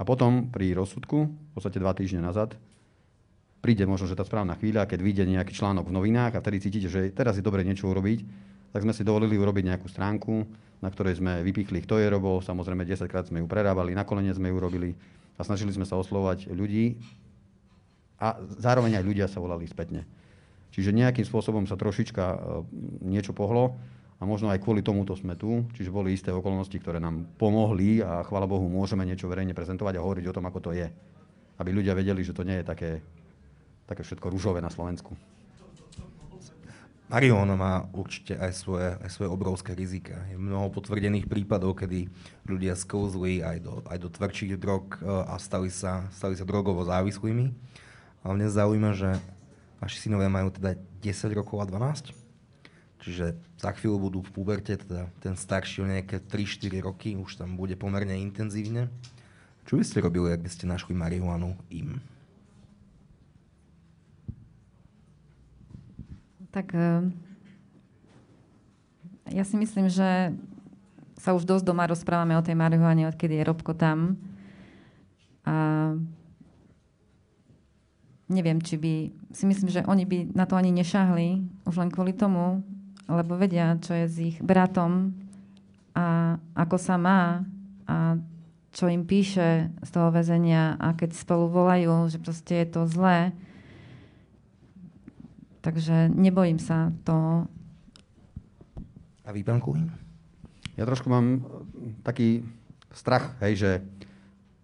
A potom pri rozsudku, v podstate dva týždne nazad, príde možno, že tá správna chvíľa, keď vyjde nejaký článok v novinách a vtedy cítite, že teraz je dobre niečo urobiť, tak sme si dovolili urobiť nejakú stránku, na ktorej sme vypichli, kto je robo. Samozrejme, 10 krát sme ju prerábali, nakoniec sme ju robili a snažili sme sa oslovať ľudí a zároveň aj ľudia sa volali spätne. Čiže nejakým spôsobom sa trošička e, niečo pohlo a možno aj kvôli tomuto sme tu. Čiže boli isté okolnosti, ktoré nám pomohli a chvála Bohu môžeme niečo verejne prezentovať a hovoriť o tom, ako to je. Aby ľudia vedeli, že to nie je také, také všetko rúžové na Slovensku. Marihuana má určite aj svoje, aj svoje obrovské rizika. Je mnoho potvrdených prípadov, kedy ľudia skouzli aj do, aj do tvrdších drog e, a stali sa, stali sa drogovo závislými. Ale mňa zaujíma, že vaši synovia majú teda 10 rokov a 12. Čiže za chvíľu budú v puberte, teda ten starší o nejaké 3-4 roky, už tam bude pomerne intenzívne. Čo by ste robili, ak by ste našli marihuanu im? Tak eh, ja si myslím, že sa už dosť doma rozprávame o tej marihuane, odkedy je Robko tam. A neviem, či by... Si myslím, že oni by na to ani nešahli, už len kvôli tomu, lebo vedia, čo je s ich bratom a ako sa má a čo im píše z toho väzenia a keď spolu volajú, že proste je to zlé, Takže nebojím sa toho. A vy, pán Kulín? Ja trošku mám e, taký strach, hej, že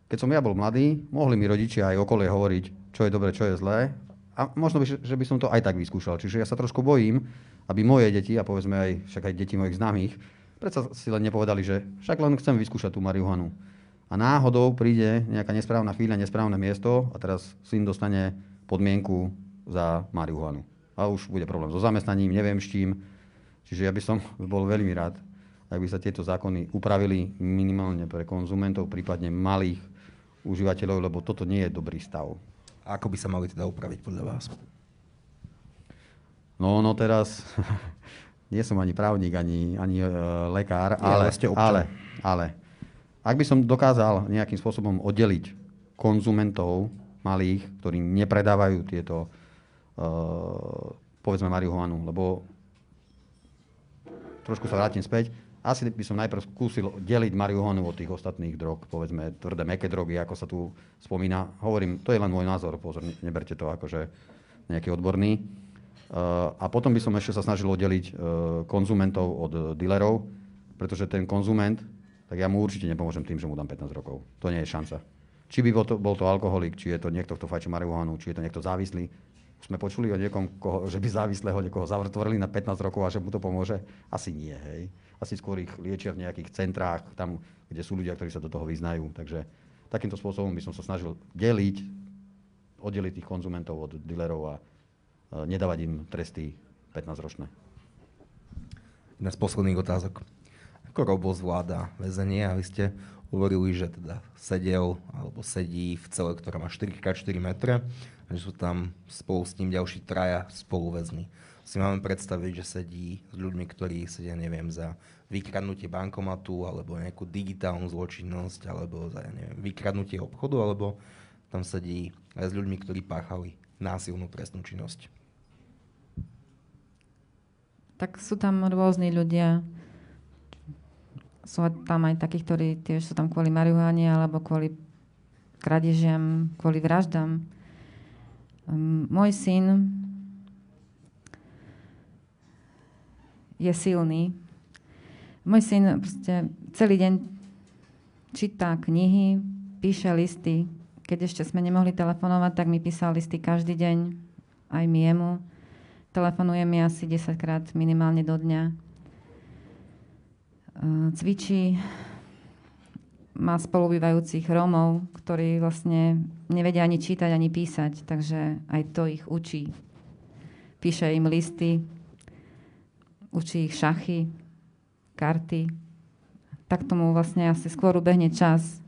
keď som ja bol mladý, mohli mi rodičia aj okolie hovoriť, čo je dobre, čo je zlé. A možno, by, že by som to aj tak vyskúšal. Čiže ja sa trošku bojím, aby moje deti, a povedzme aj, však aj deti mojich známych, predsa si len nepovedali, že však len chcem vyskúšať tú marihuanu. A náhodou príde nejaká nesprávna chvíľa, nesprávne miesto a teraz syn dostane podmienku za marihuanu a už bude problém so zamestnaním, neviem s čím. Čiže ja by som bol veľmi rád, ak by sa tieto zákony upravili minimálne pre konzumentov, prípadne malých užívateľov, lebo toto nie je dobrý stav. A ako by sa mali teda upraviť podľa vás? No, no teraz, nie som ani právnik, ani, ani e, lekár, Nie, ale, ste ale, ale, ak by som dokázal nejakým spôsobom oddeliť konzumentov malých, ktorí nepredávajú tieto uh, povedzme marihuanu, lebo trošku sa vrátim späť. Asi by som najprv skúsil deliť marihuanu od tých ostatných drog, povedzme tvrdé, meké drogy, ako sa tu spomína. Hovorím, to je len môj názor, pozor, neberte to akože nejaký odborný. Uh, a potom by som ešte sa snažil oddeliť uh, konzumentov od dealerov, pretože ten konzument, tak ja mu určite nepomôžem tým, že mu dám 15 rokov. To nie je šanca. Či by bol to, bol to alkoholik, či je to niekto, kto fajčí marihuanu, či je to niekto závislý. Sme počuli o niekom, koho, že by závislého niekoho zatvorili na 15 rokov a že mu to pomôže? Asi nie, hej. Asi skôr ich liečia v nejakých centrách, tam, kde sú ľudia, ktorí sa do toho vyznajú. Takže takýmto spôsobom by som sa snažil deliť, oddeliť tých konzumentov od dealerov a nedávať im tresty 15-ročné. Jedna z posledných otázok. Ako Robo zvláda väzenie a vy ste hovorili, že teda sedel alebo sedí v cele, ktorá má 4x4 metre že sú tam spolu s ním ďalší traja spoluväzni. Si máme predstaviť, že sedí s ľuďmi, ktorí sedia, neviem, za vykradnutie bankomatu alebo nejakú digitálnu zločinnosť alebo za, neviem, vykradnutie obchodu, alebo tam sedí aj s ľuďmi, ktorí páchali násilnú trestnú činnosť. Tak sú tam rôzni ľudia sú tam aj takí, ktorí tiež sú tam kvôli marihuane alebo kvôli kradežiam, kvôli vraždám. Môj syn je silný. Môj syn proste celý deň číta knihy, píše listy. Keď ešte sme nemohli telefonovať, tak mi písal listy každý deň, aj mi jemu. Telefonuje mi asi 10 krát minimálne do dňa cvičí, má spolubývajúcich Rómov, ktorí vlastne nevedia ani čítať, ani písať, takže aj to ich učí. Píše im listy, učí ich šachy, karty. Tak tomu vlastne asi skôr ubehne čas.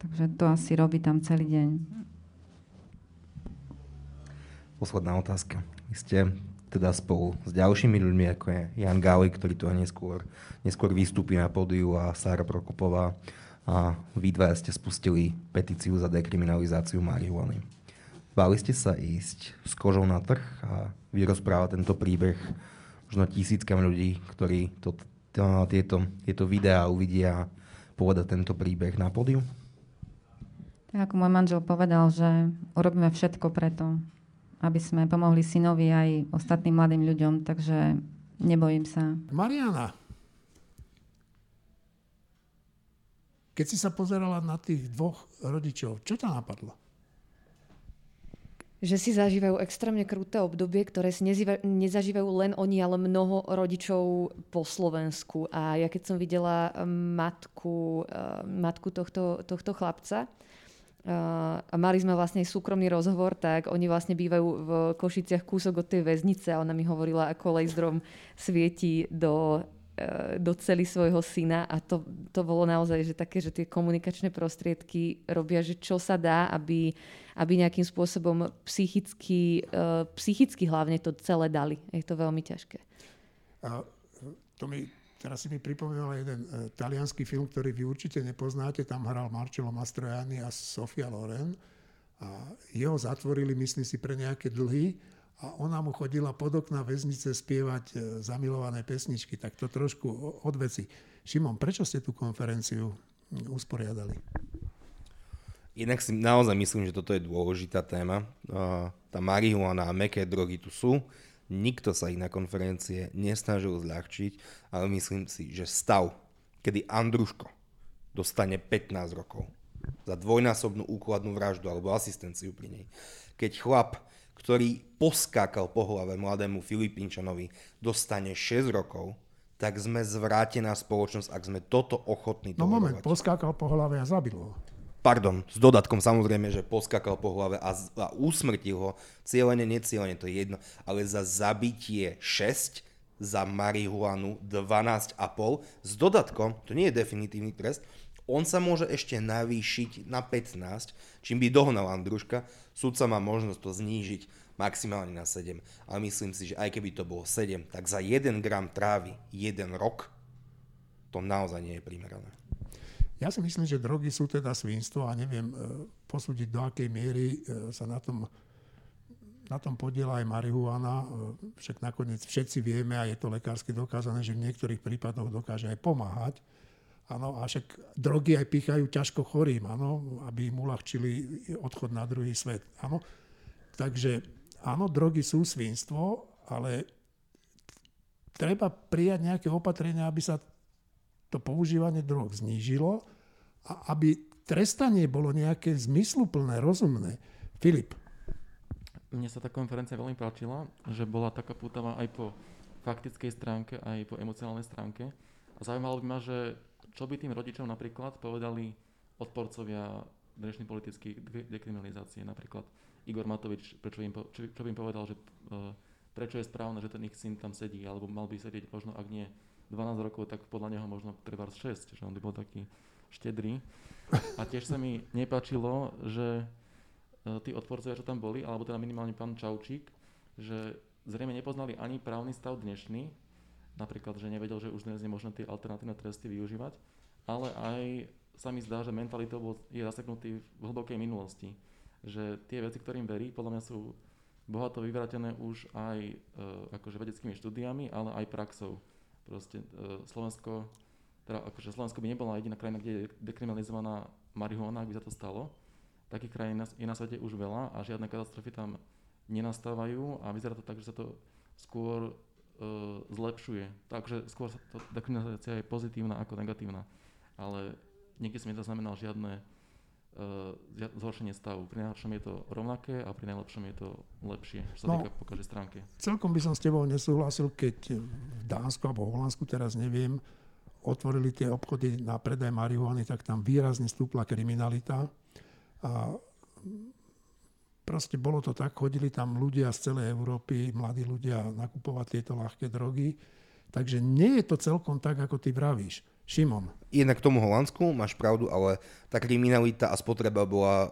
Takže to asi robí tam celý deň. Posledná otázka. Vy ste teda spolu s ďalšími ľuďmi, ako je Jan Gáli, ktorý tu neskôr, neskôr vystúpi na pódiu a Sára Prokopová a vy dva ste spustili petíciu za dekriminalizáciu marihuany. Báli ste sa ísť s kožou na trh a vyrozprávať tento príbeh možno tisíckam ľudí, ktorí to, to, tieto, tieto videá uvidia povedať tento príbeh na pódiu? Tak ako môj manžel povedal, že urobíme všetko preto, aby sme pomohli synovi aj ostatným mladým ľuďom, takže nebojím sa. Mariana, keď si sa pozerala na tých dvoch rodičov, čo ťa napadlo? Že si zažívajú extrémne kruté obdobie, ktoré si nezažívajú len oni, ale mnoho rodičov po Slovensku. A ja keď som videla matku, eh, matku tohto, tohto chlapca, a mali sme vlastne súkromný rozhovor, tak oni vlastne bývajú v Košiciach kúsok od tej väznice a ona mi hovorila, ako laserom svieti do, e, do celý svojho syna a to, to bolo naozaj že také, že tie komunikačné prostriedky robia, že čo sa dá, aby, aby nejakým spôsobom psychicky, e, psychicky hlavne to celé dali. Je to veľmi ťažké. A to mi Teraz si mi pripomínal jeden uh, talianský film, ktorý vy určite nepoznáte. Tam hral Marcello Mastroianni a Sofia Loren. A jeho zatvorili, myslím si, pre nejaké dlhy a ona mu chodila pod okna väznice spievať uh, zamilované pesničky. Tak to trošku od veci. Šimon, prečo ste tú konferenciu usporiadali? Inak si naozaj myslím, že toto je dôležitá téma. Uh, tá marihuana a meké drogy tu sú Nikto sa ich na konferencie nesnažil zľahčiť, ale myslím si, že stav, kedy Andruško dostane 15 rokov za dvojnásobnú úkladnú vraždu alebo asistenciu pri nej, keď chlap, ktorý poskákal po hlave mladému Filipínčanovi, dostane 6 rokov, tak sme zvrátená spoločnosť, ak sme toto ochotní No moment, poskákal po hlave a zabil ho pardon, s dodatkom samozrejme, že poskakal po hlave a, a usmrtil ho. Cieľene, necielene, to je jedno. Ale za zabitie 6, za marihuanu 12,5 s dodatkom, to nie je definitívny trest, on sa môže ešte navýšiť na 15, čím by dohnal Andruška. Sudca má možnosť to znížiť maximálne na 7. Ale myslím si, že aj keby to bolo 7, tak za 1 gram trávy 1 rok, to naozaj nie je primerané. Ja si myslím, že drogy sú teda svinstvo a neviem e, posúdiť, do akej miery e, sa na tom, na tom podiela aj marihuana. E, však nakoniec všetci vieme a je to lekársky dokázané, že v niektorých prípadoch dokáže aj pomáhať. Áno, a však drogy aj pichajú ťažko chorým, áno, aby im uľahčili odchod na druhý svet. Áno. Takže áno, drogy sú svinstvo, ale treba prijať nejaké opatrenia, aby sa to používanie drog znížilo a aby trestanie bolo nejaké zmysluplné, rozumné. Filip. Mne sa tá konferencia veľmi páčila, že bola taká pútava aj po faktickej stránke, aj po emocionálnej stránke. A zaujímalo by ma, že čo by tým rodičom napríklad povedali odporcovia dnešnej politickej dekriminalizácie, napríklad Igor Matovič, prečo im, čo, čo by im povedal, že uh, prečo je správne, že ten ich syn tam sedí, alebo mal by sedieť možno, ak nie 12 rokov, tak podľa neho možno treba 6, že on by bol taký štedrý. A tiež sa mi nepáčilo, že uh, tí odporcovia, čo tam boli, alebo teda minimálne pán Čaučík, že zrejme nepoznali ani právny stav dnešný, napríklad, že nevedel, že už dnes je možné tie alternatívne tresty využívať, ale aj sa mi zdá, že mentalitou je zaseknutý v hlbokej minulosti. Že tie veci, ktorým verí, podľa mňa sú bohato vyvratené už aj e, akože vedeckými štúdiami, ale aj praxou. Proste e, Slovensko, teda akože Slovensko by nebola jediná krajina, kde je dekriminalizovaná marihuana, ak by sa to stalo. Takých krajín je na svete už veľa a žiadne katastrofy tam nenastávajú a vyzerá to tak, že sa to skôr e, zlepšuje. Takže skôr sa to dekriminalizácia je pozitívna ako negatívna. Ale nikdy som nezaznamenal žiadne uh, zhoršenie stavu. Pri najhoršom je to rovnaké a pri najlepšom je to lepšie, čo sa no, týka po každej stránke. Celkom by som s tebou nesúhlasil, keď v Dánsku alebo Holandsku, teraz neviem, otvorili tie obchody na predaj marihuany, tak tam výrazne stúpla kriminalita. A proste bolo to tak, chodili tam ľudia z celej Európy, mladí ľudia nakupovať tieto ľahké drogy. Takže nie je to celkom tak, ako ty vravíš. Šimon. Jednak k tomu Holandsku máš pravdu, ale tá kriminalita a spotreba bola uh,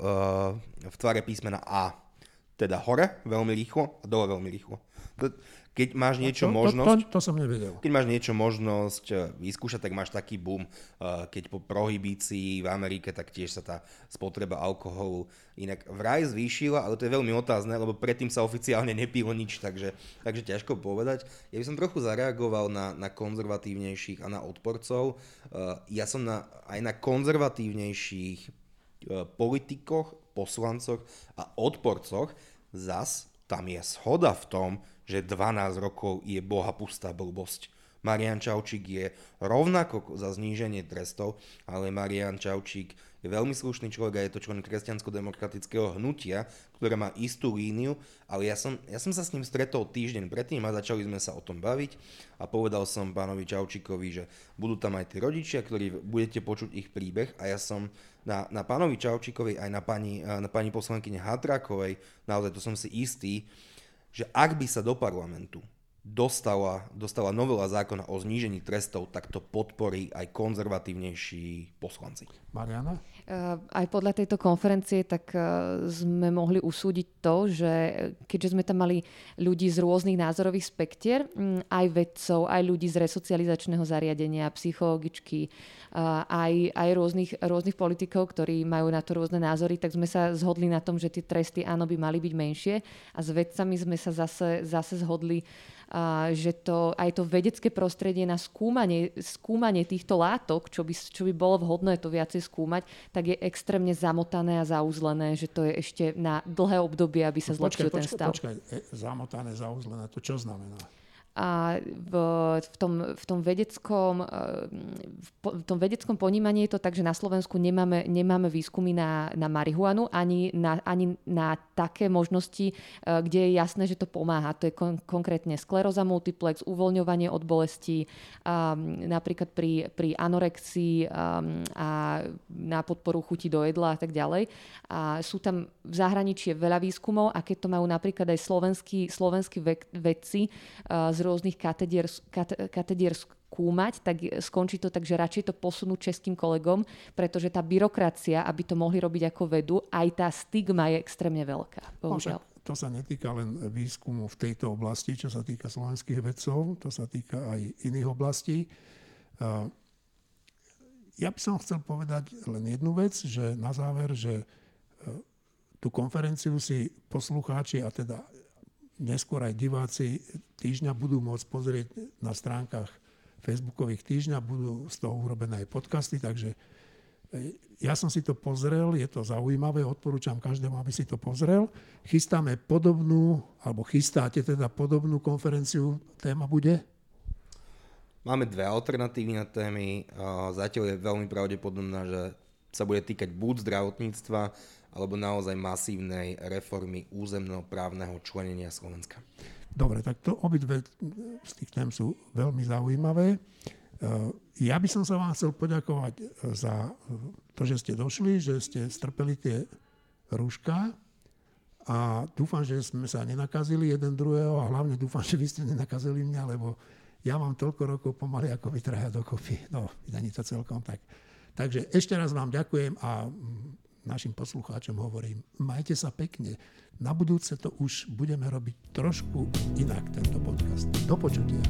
v tvare písmena A. Teda hore veľmi rýchlo a dole veľmi rýchlo. Keď máš niečo to, možnosť... To, to, to som nevedel. Keď máš niečo možnosť eh, vyskúšať, tak máš taký boom. Eh, keď po prohibícii v Amerike, tak tiež sa tá spotreba alkoholu inak vraj zvýšila, ale to je veľmi otázne, lebo predtým sa oficiálne nepilo nič, takže, takže ťažko povedať. Ja by som trochu zareagoval na, na konzervatívnejších a na odporcov. Eh, ja som na, aj na konzervatívnejších politikoch, poslancoch a odporcoch zas tam je schoda v tom, že 12 rokov je boha pustá blbosť. Marian Čaučík je rovnako za zníženie trestov, ale Marian Čaučík je veľmi slušný človek a je to člen kresťansko-demokratického hnutia, ktoré má istú líniu, ale ja som, ja som sa s ním stretol týždeň predtým a začali sme sa o tom baviť a povedal som pánovi Čaučíkovi, že budú tam aj tí rodičia, ktorí budete počuť ich príbeh a ja som na, na pánovi Čaučíkovi aj na pani, na pani poslankyne Hatrakovej, naozaj to som si istý, že ak by sa do parlamentu dostala, dostala novela zákona o znížení trestov, tak to podporí aj konzervatívnejší poslanci. Mariana? Uh, aj podľa tejto konferencie tak uh, sme mohli usúdiť to, že keďže sme tam mali ľudí z rôznych názorových spektier, um, aj vedcov, aj ľudí z resocializačného zariadenia, psychologičky, aj, aj rôznych, rôznych politikov, ktorí majú na to rôzne názory, tak sme sa zhodli na tom, že tie tresty áno by mali byť menšie a s vedcami sme sa zase, zase zhodli a že to, aj to vedecké prostredie na skúmanie, skúmanie týchto látok, čo by, čo by bolo vhodné to viacej skúmať, tak je extrémne zamotané a zauzlené, že to je ešte na dlhé obdobie, aby sa zlepšil ten stav. Počkaj, e, zamotané, zauzlené, to čo znamená? A v, v, tom, v, tom vedeckom, e, v tom vedeckom ponímaní je to tak, že na Slovensku nemáme, nemáme výskumy na, na marihuanu ani na, ani na také možnosti, e, kde je jasné, že to pomáha. To je kon, konkrétne skleroza multiplex, uvoľňovanie od bolesti, napríklad pri, pri anorexii a na podporu chuti do jedla a tak ďalej. A sú tam v zahraničí veľa výskumov a keď to majú napríklad aj slovenskí, slovenskí vedci z rôznych katedier, katedier skúmať, tak skončí to tak, že radšej to posunú českým kolegom, pretože tá byrokracia, aby to mohli robiť ako vedu, aj tá stigma je extrémne veľká. Bohužiaľ. No, to sa netýka len výskumu v tejto oblasti, čo sa týka slovenských vedcov, to sa týka aj iných oblastí. Ja by som chcel povedať len jednu vec, že na záver, že e, tú konferenciu si poslucháči, a teda neskôr aj diváci týždňa budú môcť pozrieť na stránkach Facebookových týždňa, budú z toho urobené aj podcasty, takže e, ja som si to pozrel, je to zaujímavé, odporúčam každému, aby si to pozrel. Chystáme podobnú, alebo chystáte teda podobnú konferenciu, téma bude? Máme dve alternatívy na témy. Zatiaľ je veľmi pravdepodobné, že sa bude týkať buď zdravotníctva, alebo naozaj masívnej reformy územného právneho členenia Slovenska. Dobre, tak to obidve z tých tém sú veľmi zaujímavé. Ja by som sa vám chcel poďakovať za to, že ste došli, že ste strpeli tie rúška a dúfam, že sme sa nenakazili jeden druhého a hlavne dúfam, že vy ste nenakazili mňa, lebo ja mám toľko rokov pomaly ako vy dokopy. No, není to celkom tak. Takže ešte raz vám ďakujem a našim poslucháčom hovorím, majte sa pekne. Na budúce to už budeme robiť trošku inak, tento podcast. Do počutia.